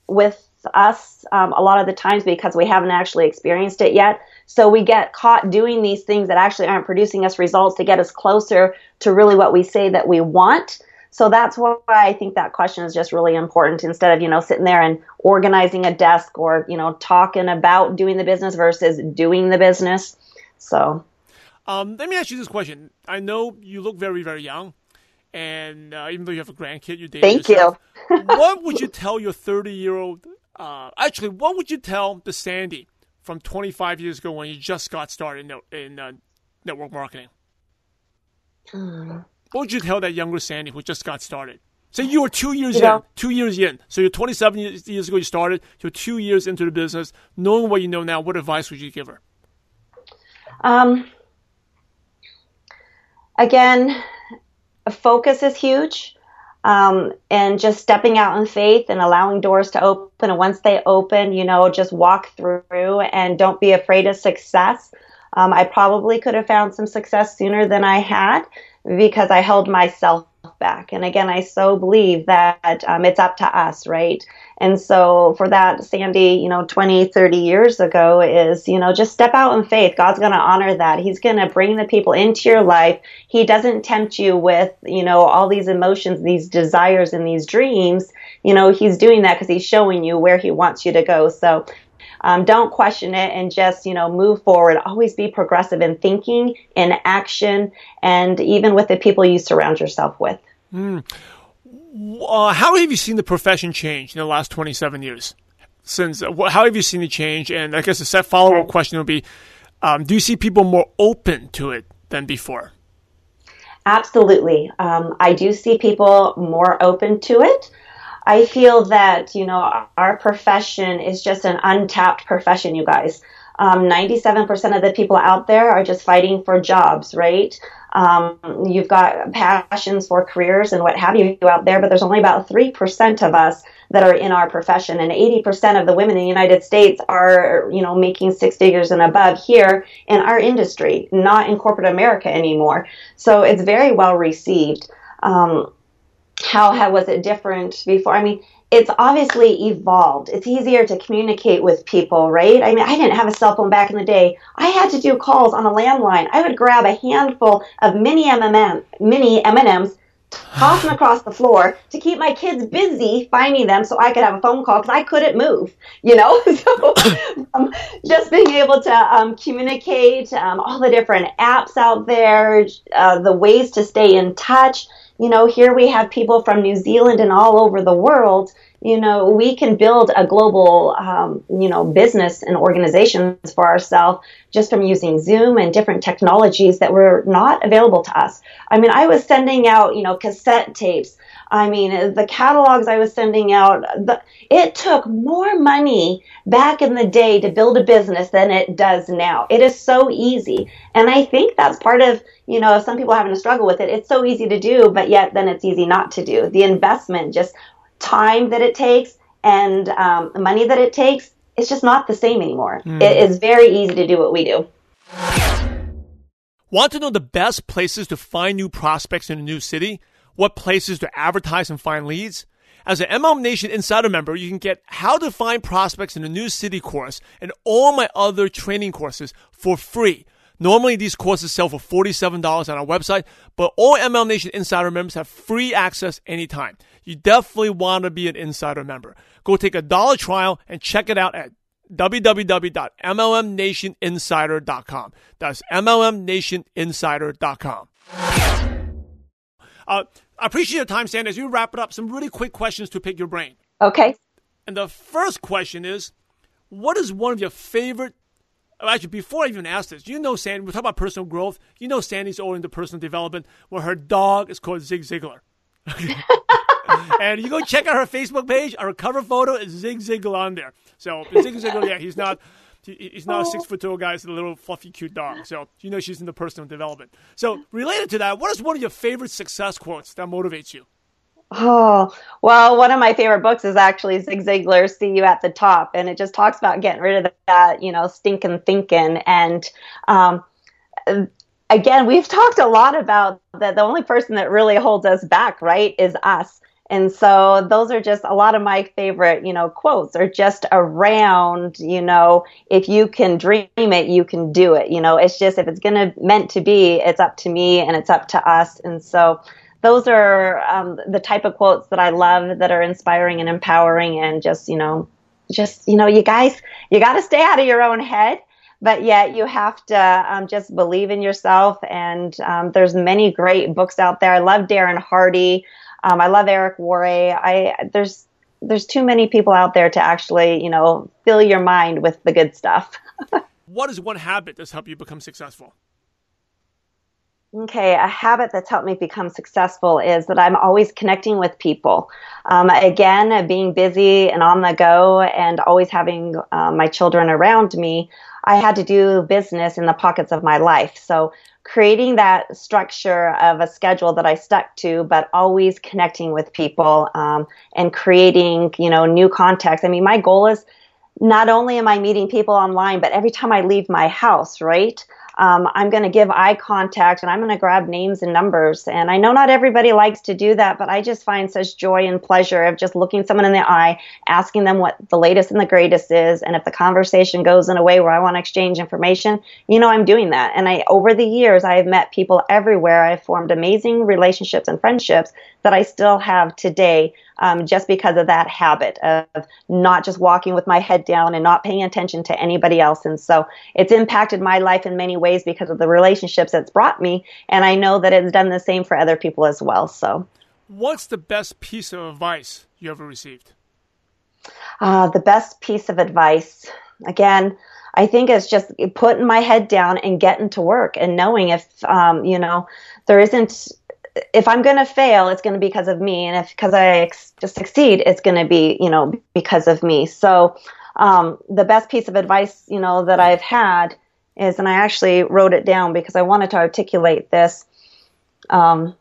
Speaker 2: with us um, a lot of the times because we haven't actually experienced it yet. So we get caught doing these things that actually aren't producing us results to get us closer to really what we say that we want. So that's why I think that question is just really important instead of, you know, sitting there and organizing a desk or, you know, talking about doing the business versus doing the business. So.
Speaker 1: Um, let me ask you this question. I know you look very, very young. And uh, even though you have a grandkid, you date
Speaker 2: Thank
Speaker 1: yourself. you. [laughs] what would you tell your 30 year old? Uh, actually, what would you tell the Sandi from 25 years ago when you just got started in, in uh, network marketing? What would you tell that younger Sandi who just got started? Say you were two years you in, two years in. So you're 27 years, years ago you started. You're two years into the business. Knowing what you know now, what advice would you give her?
Speaker 2: Um, again, focus is huge. Um, and just stepping out in faith and allowing doors to open. And once they open, you know, just walk through and don't be afraid of success. Um, I probably could have found some success sooner than I had because I held myself back. And again, I so believe that um, it's up to us, right? And so for that, Sandi, you know, 20, 30 years ago is, you know, just step out in faith. God's going to honor that. He's going to bring the people into your life. He doesn't tempt you with, you know, all these emotions, these desires, and these dreams. You know, He's doing that because He's showing you where He wants you to go. So um, don't question it and just, you know, move forward. Always be progressive in thinking, in action, and even with the people you surround yourself with.
Speaker 1: Mm. Uh, how have you seen the profession change in the last 27 years? Since uh, how have you seen the change? And I guess the set follow up question would be: um, Do you see people more open to it than before?
Speaker 2: Absolutely, um, I do see people more open to it. I feel that, you know, our profession is just an untapped profession, you guys. Um, 97% of the people out there are just fighting for jobs, right? Um, you've got passions for careers and what have you out there, but there's only about 3% of us that are in our profession and 80% of the women in the United States are, you know, making six figures and above here in our industry, not in corporate America anymore. So it's very well received. Um, how, how was it different before? I mean, it's obviously evolved. It's easier to communicate with people, right? I mean, I didn't have a cell phone back in the day. I had to do calls on a landline. I would grab a handful of mini M&M, mini M&Ms, toss them across the floor to keep my kids busy finding them so I could have a phone call because I couldn't move, you know? [laughs] so um, just being able to um, communicate, um, all the different apps out there, uh, the ways to stay in touch – you know, here we have people from New Zealand and all over the world. You know, we can build a global, um, you know, business and organizations for ourselves just from using Zoom and different technologies that were not available to us. I mean, I was sending out, you know, cassette tapes. I mean, the catalogs I was sending out, the, it took more money back in the day to build a business than it does now. It is so easy. And I think that's part of, you know, some people having a struggle with it. It's so easy to do, but yet then it's easy not to do. The investment, just time that it takes and um, money that it takes, it's just not the same anymore. Mm. It is very easy to do what we do.
Speaker 1: Want to know the best places to find new prospects in a new city? What places to advertise and find leads. As an MLM Nation Insider member, you can get How to Find Prospects in a New City course and all my other training courses for free. Normally, these courses sell for $47 on our website, but all MLM Nation Insider members have free access anytime. You definitely want to be an Insider member. Go take a dollar trial and check it out at www.mlmnationinsider.com. That's mlmnationinsider.com. Uh, I appreciate your time, Sandi. As you wrap it up, some really quick questions to pick your brain.
Speaker 2: Okay.
Speaker 1: And the first question is, what is one of your favorite? Actually, before I even ask this, you know Sandi. We're talking about personal growth. You know Sandi's all into personal development. Where her dog is called Zig Ziglar. [laughs] and you go check out her Facebook page. Our cover photo is Zig Ziglar on there. So Zig Ziglar, yeah, he's not he's not a six foot tall guy. He's a little fluffy, cute dog. So you know she's in the personal development. So related to that, what is one of your favorite success quotes that motivates you?
Speaker 2: Oh, well, one of my favorite books is actually Zig Ziglar's See You at the Top. And it just talks about getting rid of that, you know, stinking thinking. And um, again, we've talked a lot about that the only person that really holds us back, right, is us. And so those are just a lot of my favorite, you know, quotes are just around, you know, if you can dream it, you can do it. You know, it's just if it's going to meant to be, it's up to me and it's up to us. And so those are um, the type of quotes that I love that are inspiring and empowering and just, you know, just, you know, you guys, you got to stay out of your own head but yet you have to um, just believe in yourself. And um, there's many great books out there. I love Darren Hardy. Um, I love Eric Worre. I there's there's too many people out there to actually you know fill your mind with the good stuff. [laughs]
Speaker 1: what is one habit that's helped you become successful?
Speaker 2: Okay, a habit that's helped me become successful is that I'm always connecting with people. Um, again, being busy and on the go and always having uh, my children around me, I had to do business in the pockets of my life. So creating that structure of a schedule that I stuck to, but always connecting with people um, and creating, you know, new contacts. I mean, my goal is not only am I meeting people online, but every time I leave my house, right? Um, I'm going to give eye contact and I'm going to grab names and numbers. And I know not everybody likes to do that, but I just find such joy and pleasure of just looking someone in the eye, asking them what the latest and the greatest is. And if the conversation goes in a way where I want to exchange information, you know, I'm doing that. And I, over the years, I have met people everywhere. I've formed amazing relationships and friendships that I still have today um, just because of that habit of not just walking with my head down and not paying attention to anybody else. And so it's impacted my life in many ways because of the relationships it's brought me. And I know that it's done the same for other people as well. So,
Speaker 1: what's the best piece of advice you ever received?
Speaker 2: Uh, the best piece of advice, again, I think it's just putting my head down and getting to work and knowing if, um, you know, there isn't if I'm going to fail, it's going to be because of me, and if because I ex- just succeed, it's going to be you know because of me. So um, the best piece of advice you know that I've had is, and I actually wrote it down because I wanted to articulate this. Um,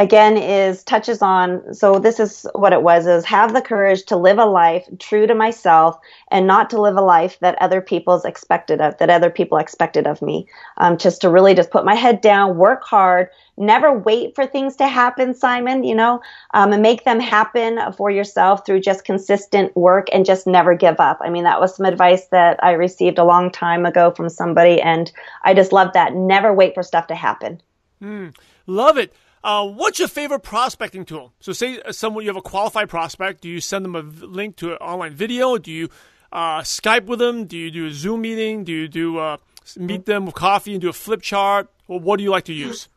Speaker 2: again is touches on so this is what it was is have the courage to live a life true to myself and not to live a life that other people's expected of that other people expected of me. Um, just to really just put my head down work hard never wait for things to happen simon you know um, and make them happen for yourself through just consistent work and just never give up. I mean that was some advice that i received a long time ago from somebody and i just love that. Never wait for stuff to happen.
Speaker 1: Mm, love it uh, what's your favorite prospecting tool? So, say uh, someone you have a qualified prospect. Do you send them a link to an online video? Do you uh, Skype with them? Do you do a Zoom meeting? Do you do uh, meet them with coffee and do a flip chart? Or what do you like to use?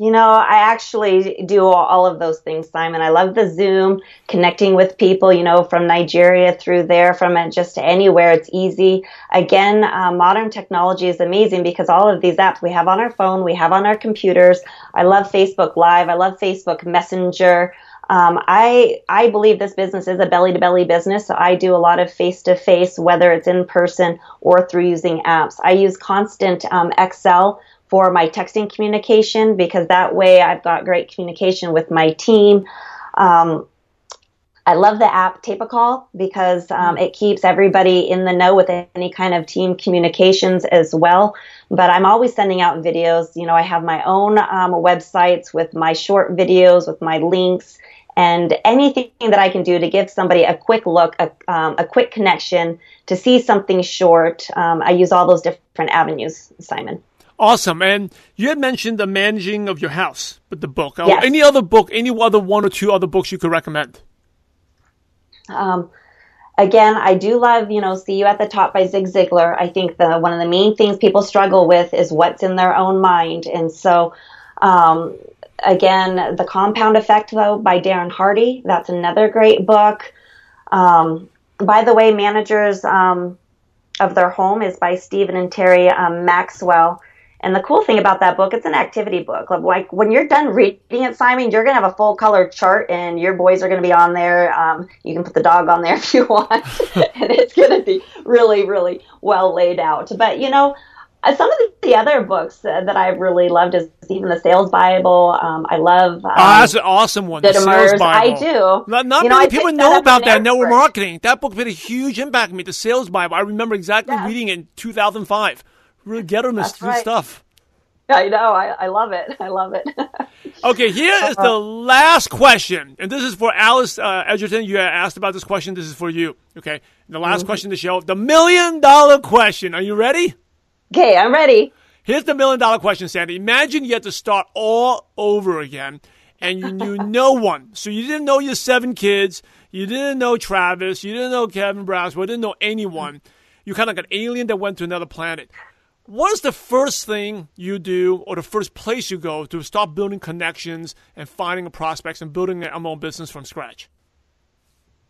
Speaker 2: You know, I actually do all of those things, Simon. I love the Zoom, connecting with people, you know, from Nigeria through there, from just anywhere. It's easy. Again, uh, modern technology is amazing because all of these apps we have on our phone, we have on our computers. I love Facebook Live. I love Facebook Messenger. Um, I I believe this business is a belly to belly business, so I do a lot of face to face, whether it's in person or through using apps. I use Constant um, Excel for my texting communication because that way I've got great communication with my team. Um, I love the app Tape a Call because um, it keeps everybody in the know with any kind of team communications as well. But I'm always sending out videos. You know, I have my own um, websites with my short videos, with my links, and anything that I can do to give somebody a quick look, a, um, a quick connection to see something short. Um, I use all those different avenues, Simon.
Speaker 1: Awesome. And you had mentioned the managing of your house with the book.
Speaker 2: Yes.
Speaker 1: Any other book, any other one or two other books you could recommend?
Speaker 2: Um, again, I do love, you know, See You at the Top by Zig Ziglar. I think the one of the main things people struggle with is what's in their own mind. And so, um, again, The Compound Effect, though, by Darren Hardy. That's another great book. Um, by the way, Managers um, of Their Home is by Steven and Teri um, Maxwell. And the cool thing about that book, it's an activity book. Like when you're done reading it, Simon, you're going to have a full color chart and your boys are going to be on there. Um, you can put the dog on there [laughs] if you want. [laughs] and it's going to be really, really well laid out. But, you know, uh, some of the other books that I've really loved is even the Sales Bible. Um, I love. Um,
Speaker 1: oh, that's an awesome one. The Sales Bible.
Speaker 2: I do.
Speaker 1: Not, not many know, people know about that network marketing. That book made a huge impact on me. The Sales Bible. I remember exactly yes. reading it in 2005. Really this right. stuff.
Speaker 2: I know. I, I love it. I love it. [laughs]
Speaker 1: okay, here is the uh-huh. last question, and this is for Alice uh, Edgerton. You asked about this question. This is for you. Okay, the last mm-hmm. question of the show, the million dollar question. Are you ready?
Speaker 2: Okay, I'm ready.
Speaker 1: Here's the million dollar question, Sandi. Imagine you had to start all over again, and you knew [laughs] no one. So you didn't know your seven kids. You didn't know Travis. You didn't know Kevin Braswell. You didn't know anyone. You kind of like an alien that went to another planet what is the first thing you do or the first place you go to start building connections and finding prospects and building an MLM business from scratch?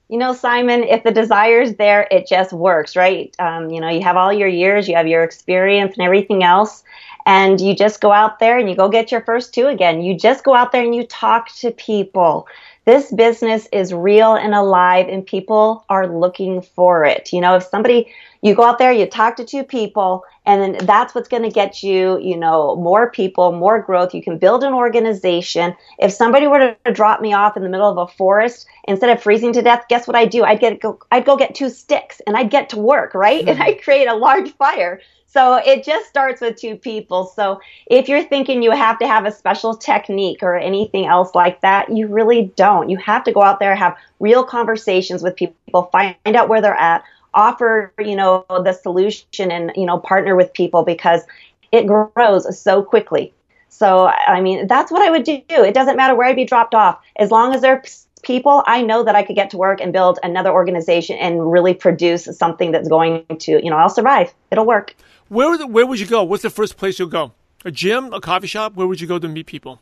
Speaker 2: You know, Simon, if the desire is there, it just works, right? Um, you know, you have all your years, you have your experience and everything else, and you just go out there and you go get your first two again. You just go out there and you talk to people. This business is real and alive, and people are looking for it. You know, if somebody you go out there, you talk to two people, and then that's what's going to get you, you know, more people, more growth. You can build an organization. If somebody were to drop me off in the middle of a forest, instead of freezing to death, guess what I do? I'd get go, I'd go get two sticks and I'd get to work, right? Mm-hmm. [laughs] And I'd create a large fire. So it just starts with two people. So if you're thinking you have to have a special technique or anything else like that, you really don't. You have to go out there, have real conversations with people, find out where they're at, offer, you know, the solution and, you know, partner with people because it grows so quickly. So, I mean, that's what I would do. It doesn't matter where I'd be dropped off. As long as there's people, I know that I could get to work and build another organization and really produce something that's going to, you know, I'll survive. It'll work.
Speaker 1: Where would, where would you go? What's the first place you'll go? A gym, a coffee shop? Where would you go to meet people?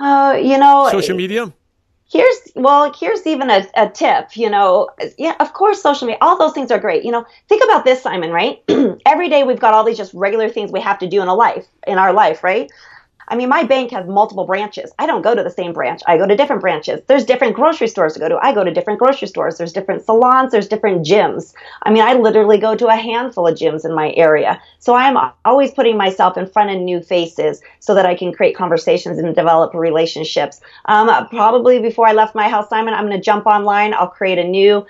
Speaker 2: Uh, you know,
Speaker 1: social media
Speaker 2: here's well here's even a, a tip you know yeah of course social media all those things are great you know think about this simon right? [clears throat] Every day we've got all these just regular things we have to do in a life in our life right I mean, my bank has multiple branches. I don't go to the same branch. I go to different branches. There's different grocery stores to go to. I go to different grocery stores. There's different salons. There's different gyms. I mean, I literally go to a handful of gyms in my area. So I'm always putting myself in front of new faces so that I can create conversations and develop relationships. Um, probably before I left my house, Simon, I'm going to jump online. I'll create a new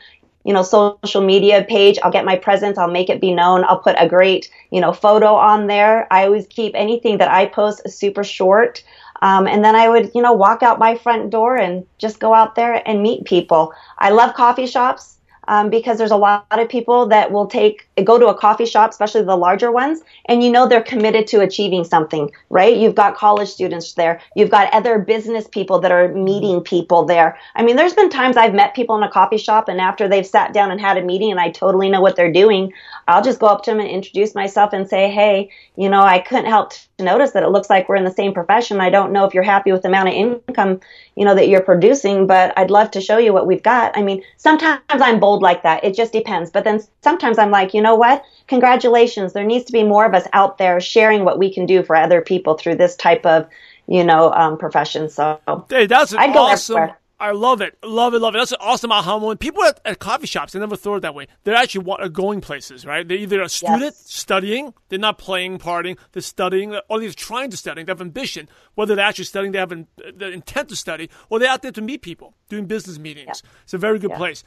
Speaker 2: you know, social media page. I'll get my presence. I'll make it be known. I'll put a great, you know, photo on there. I always keep anything that I post super short. Um, and then I would, you know, walk out my front door and just go out there and meet people. I love coffee shops um, because there's a lot of people that will take go to a coffee shop, especially the larger ones, and you know they're committed to achieving something, right? You've got college students there, you've got other business people that are meeting people there. I mean, there's been times I've met people in a coffee shop, and after they've sat down and had a meeting, and I totally know what they're doing, I'll just go up to them and introduce myself and say, hey, you know, I couldn't help to notice that it looks like we're in the same profession. I don't know if you're happy with the amount of income, you know, that you're producing, but I'd love to show you what we've got. I mean, sometimes I'm bold like that. It just depends. But then sometimes I'm like, you know what? Congratulations. There needs to be more of us out there sharing what we can do for other people through this type of, you know, um, profession. So
Speaker 1: hey, that's an I'd awesome I love it. Love it, love it. That's an awesome aha moment. People at, at coffee shops, they never thought it that way. They're actually are going places, right? They're either a student yes. studying, they're not playing, partying, they're studying, or they're trying to study, they have ambition. Whether they're actually studying, they have an, the intent to study, or they're out there to meet people, doing business meetings. Yeah. It's a very good yeah. place.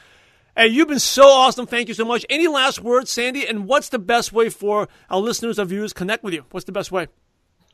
Speaker 1: Hey, you've been so awesome. Thank you so much. Any last words, Sandi? And what's the best way for our listeners, our viewers, connect with you? What's the best way?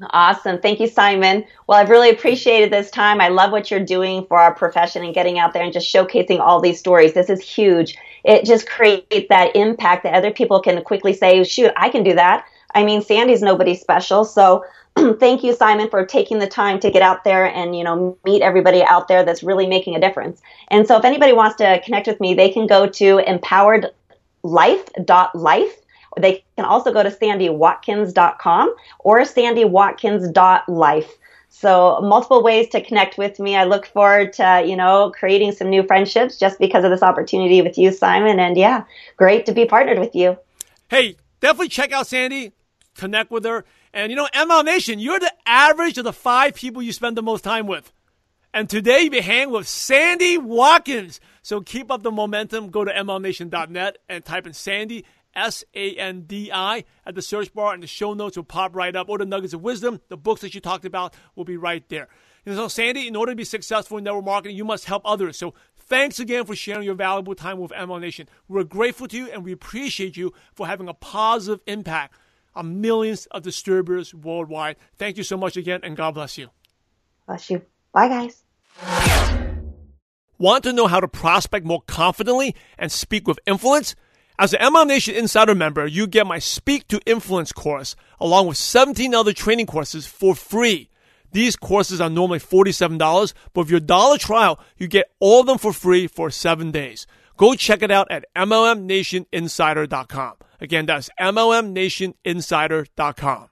Speaker 2: Awesome. Thank you, Simon. Well, I've really appreciated this time. I love what you're doing for our profession and getting out there and just showcasing all these stories. This is huge. It just creates that impact that other people can quickly say, shoot, I can do that. I mean, Sandi's nobody special. So [clears throat] thank you, Simon, for taking the time to get out there and, you know, meet everybody out there that's really making a difference. And so if anybody wants to connect with me, they can go to empoweredlife.life they can also go to sandywatkins.com or sandywatkins.life. So multiple ways to connect with me. I look forward to, you know, creating some new friendships just because of this opportunity with you, Simon. And yeah, great to be partnered with you.
Speaker 1: Hey, definitely check out Sandi, connect with her. And you know, ML Nation, you're the average of the five people you spend the most time with. And today you hang with Sandi Watkins. So keep up the momentum. Go to mlnation.net and type in Sandi S A N D I, at the search bar, and the show notes will pop right up. Or the nuggets of wisdom, the books that you talked about, will be right there. And so, Sandi, in order to be successful in network marketing, you must help others. So, thanks again for sharing your valuable time with ML Nation. We're grateful to you, and we appreciate you for having a positive impact on millions of distributors worldwide. Thank you so much again, and God bless you.
Speaker 2: Bless you. Bye, guys.
Speaker 1: Want to know how to prospect more confidently and speak with influence? As an MLM Nation Insider member, you get my Speak to Influence course along with 17 other training courses for free. These courses are normally $47, but with your dollar trial, you get all of them for free for seven days. Go check it out at MLMNationInsider.com. Again, that's MLMNationInsider.com.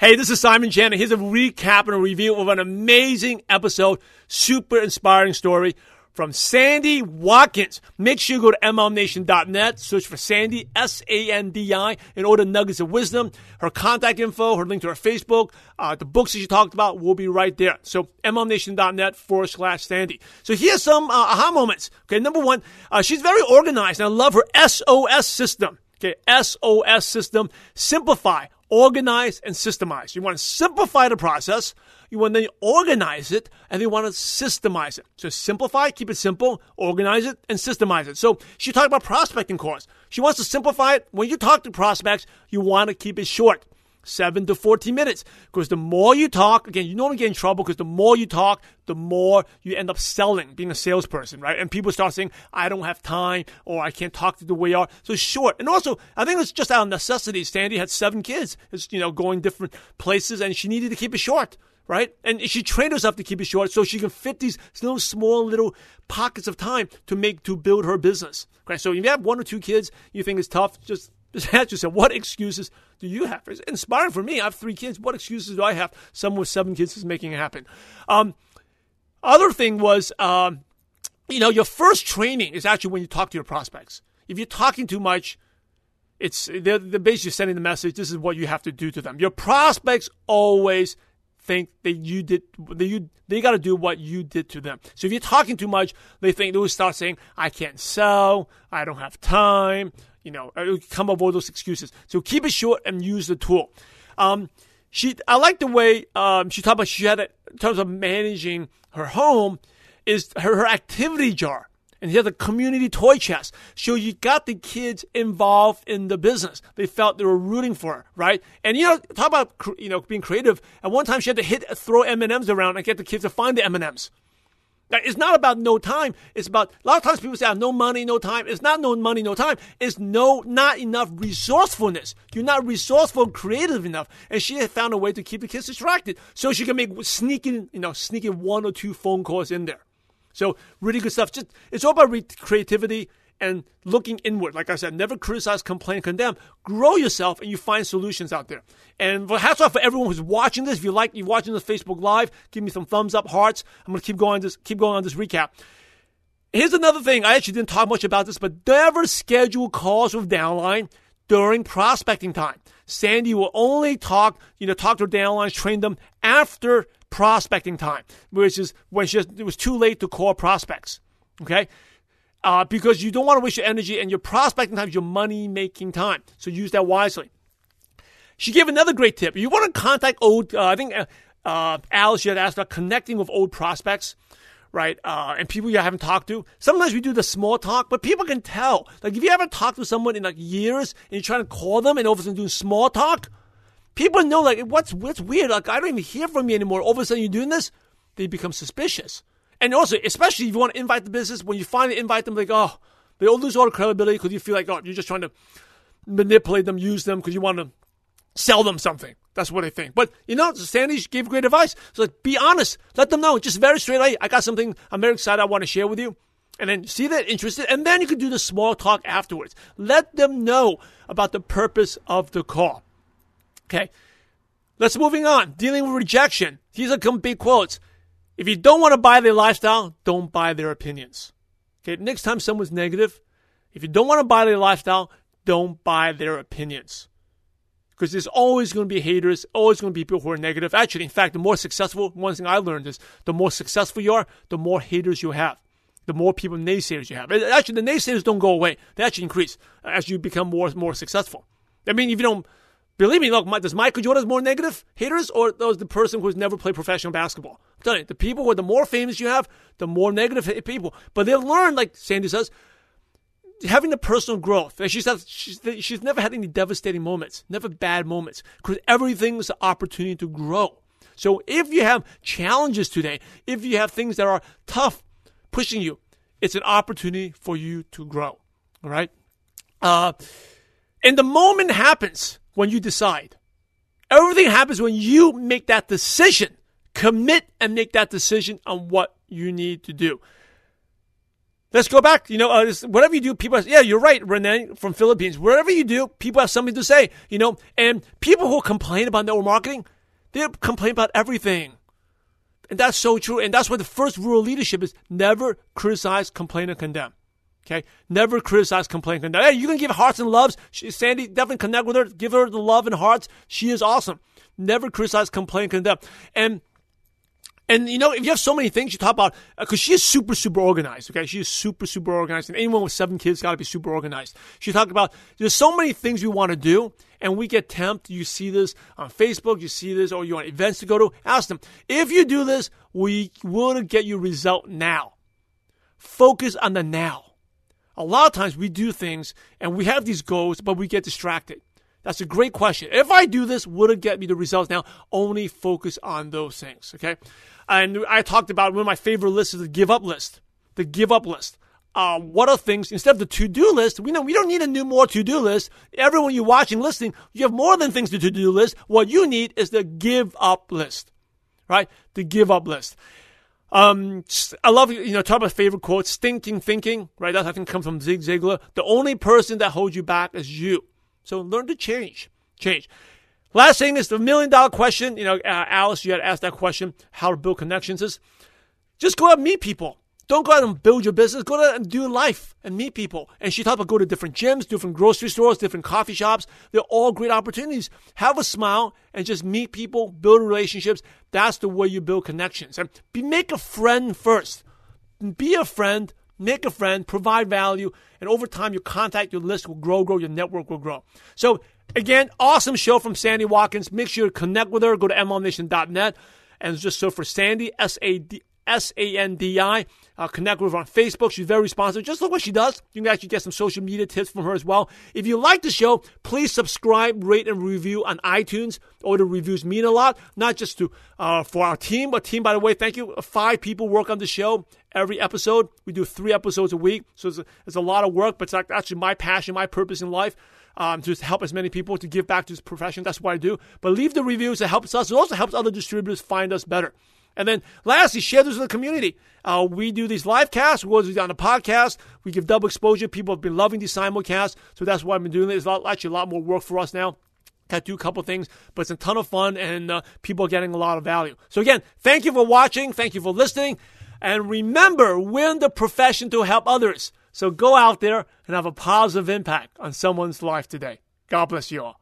Speaker 1: Hey, this is Simon and here's a recap and a review of an amazing episode, super inspiring story from Sandi Watkins. Make sure you go to MLMNation.net, search for Sandi, S A N D I, and order Nuggets of Wisdom. Her contact info, her link to her Facebook, uh, the books that she talked about will be right there. So, MLMNation.net forward slash Sandi. So, here's some uh, aha moments. Okay, number one, uh, she's very organized, and I love her SOS system. Okay, SOS system. Simplify, organize, and systemize. You want to simplify the process. You want to then organize it, and you want to systemize it. So simplify, keep it simple, organize it, and systemize it. So she talked about prospecting course. She wants to simplify it. When you talk to prospects, you want to keep it short. 7 to 14 minutes. Because the more you talk, again, you don't get in trouble because the more you talk, the more you end up selling, being a salesperson, right? And people start saying, I don't have time or I can't talk to the way you are. So short. And also, I think it's just out of necessity. Sandi had seven kids, it's, you know, going different places and she needed to keep it short. Right? And she trained herself to keep it short so she can fit these little small little pockets of time to make to build her business. Okay, so if you have one or two kids, you think it's tough, just just ask yourself, what excuses do you have? It's inspiring for me. I have three kids. What excuses do I have? Someone with seven kids is making it happen. Um, other thing was, um, you know, your first training is actually when you talk to your prospects. If you're talking too much, it's they're, they're basically sending the message. This is what you have to do to them. Your prospects always think that you did that you they got to do what you did to them. So if you're talking too much, they think they will start saying, "I can't sell. I don't have time you know, come up with all those excuses. So keep it short and use the tool. Um, she, I like the way um, she talked about she had it in terms of managing her home is her, her activity jar. And he had a community toy chest. So you got the kids involved in the business. They felt they were rooting for her, right? And you know, talk about you know being creative. At one time, she had to hit throw M and M's around and get the kids to find the M and M's. It's not about no time. It's about a lot of times people say, I have "No money, no time." It's not no money, no time. It's no not enough resourcefulness. You're not resourceful, and creative enough. And she had found a way to keep the kids distracted, so she can make sneaking, you know, sneaking one or two phone calls in there. So really good stuff. Just it's all about re- creativity and looking inward. Like I said, never criticize, complain, condemn. Grow yourself and you find solutions out there. And hats off for everyone who's watching this. If you like, you're watching this Facebook Live, give me some thumbs up, hearts. I'm to keep going this, keep going on this recap. Here's another thing. I actually didn't talk much about this, but never schedule calls with downline during prospecting time. Sandi will only talk, you know, talk to downlines, train them after prospecting time, which is when she it was too late to call prospects. Okay uh, because you don't want to waste your energy and your prospecting time is your money making time. So use that wisely. She gave another great tip. You want to contact old, uh, I think uh, uh, Alice, you had asked about connecting with old prospects, right? Uh, and people you haven't talked to. Sometimes we do the small talk, but people can tell. Like if you haven't talked to someone in like years and you're trying to call them and all of a sudden doing small talk, people know like what's what's weird. Like I don't even hear from you anymore. All of a sudden you're doing this, they become suspicious. And also, especially if you want to invite the business, when you finally invite them, like, oh, they all lose all credibility because you feel like, oh, you're just trying to manipulate them, use them because you want to sell them something. That's what they think. But, you know, Sandi gave great advice. So, like, be honest. Let them know. Just very straight, I got something I'm very excited I want to share with you. And then see they're interested. And then you can do the small talk afterwards. Let them know about the purpose of the call. Okay. Let's moving on. Dealing with rejection. These are some big quotes. If you don't want to buy their lifestyle, don't buy their opinions. Okay, next time someone's negative, if you don't want to buy their lifestyle, don't buy their opinions. Because there's always going to be haters, always going to be people who are negative. Actually, in fact, the more successful, one thing I learned is the more successful you are, the more haters you have. the more people naysayers you have. Actually, the naysayers don't go away; they actually increase as you become more more successful. I mean, if you don't believe me, look, does Michael Jordan have more negative haters, or those the person who's never played professional basketball? I'm telling you, the people who the more famous you have, the more negative people. But they learn, like Sandi says, having the personal growth. And she says she's, she's never had any devastating moments, never bad moments, because everything's an opportunity to grow. So if you have challenges today, if you have things that are tough, pushing you, it's an opportunity for you to grow. All right. Uh, and the moment happens when you decide. Everything happens when you make that decision. Commit and make that decision on what you need to do. Let's go back. You know, uh, whatever you do, people. Have, yeah, you're right, Renee from Philippines. Whatever you do, people have something to say. You know, and people who complain about network marketing, they complain about everything, and that's so true. And that's why the first rule of leadership is never criticize, complain, or condemn. Okay, never criticize, complain, condemn. Hey, you can give hearts and loves. She, Sandi, definitely connect with her. Give her the love and hearts. She is awesome. Never criticize, complain, condemn. And and you know, if you have so many things you talk about, because uh, she is super, super organized. Okay, she is super, super organized, and anyone with seven kids got to be super organized. She talked about there's so many things we want to do, and we get tempted. You see this on Facebook, you see this, or you want events to go to. Ask them if you do this, we will get you result now. Focus on the now. A lot of times we do things and we have these goals, but we get distracted. That's a great question. If I do this, would it get me the results now? Only focus on those things, okay? And I talked about one of my favorite lists is the give up list. The give up list. Uh, what are things instead of the to-do list? We know we don't need a new more to-do list. Everyone you're watching, listening, you have more than things to to-do list. What you need is the give up list, right? The give up list. Um, I love you know talk about favorite quotes. Stinking thinking, right? That I think comes from Zig Ziglar. The only person that holds you back is you. So learn to change. Change. Last thing is the million dollar question. You know, uh, Alice, you had asked that question, how to build connections is just go out and meet people. Don't go out and build your business. Go out and do life and meet people. And she talked about go to different gyms, different grocery stores, different coffee shops. They're all great opportunities. Have a smile and just meet people, build relationships. That's the way you build connections. And be, make a friend first. Be a friend make a friend, provide value, and over time your contact, your list will grow, grow, your network will grow. So again, awesome show from Sandi Watkins. Make sure to connect with her. Go to mlmnation.net and just search for Sandi S A D S A N D I. Uh, connect with her on Facebook. She's very responsive. Just look what she does. You can actually get some social media tips from her as well. If you like the show, please subscribe, rate, and review on iTunes. All the reviews mean a lot, not just to uh, for our team, but team, by the way, thank you. Five people work on the show every episode. We do three episodes a week, so it's a, it's a lot of work, but it's actually my passion, my purpose in life. Um, to help as many people to give back to this profession. That's what I do. But leave the reviews. It helps us. It also helps other distributors find us better. And then lastly, share this with the community. Uh, we do these live casts, we do on the podcast. We give double exposure. People have been loving these simulcasts, so that's why I've been doing it. It's actually a lot more work for us now. To do a couple things, but it's a ton of fun, and uh, people are getting a lot of value. So again, thank you for watching. Thank you for listening. And remember, we're in the profession to help others. So go out there and have a positive impact on someone's life today. God bless you all.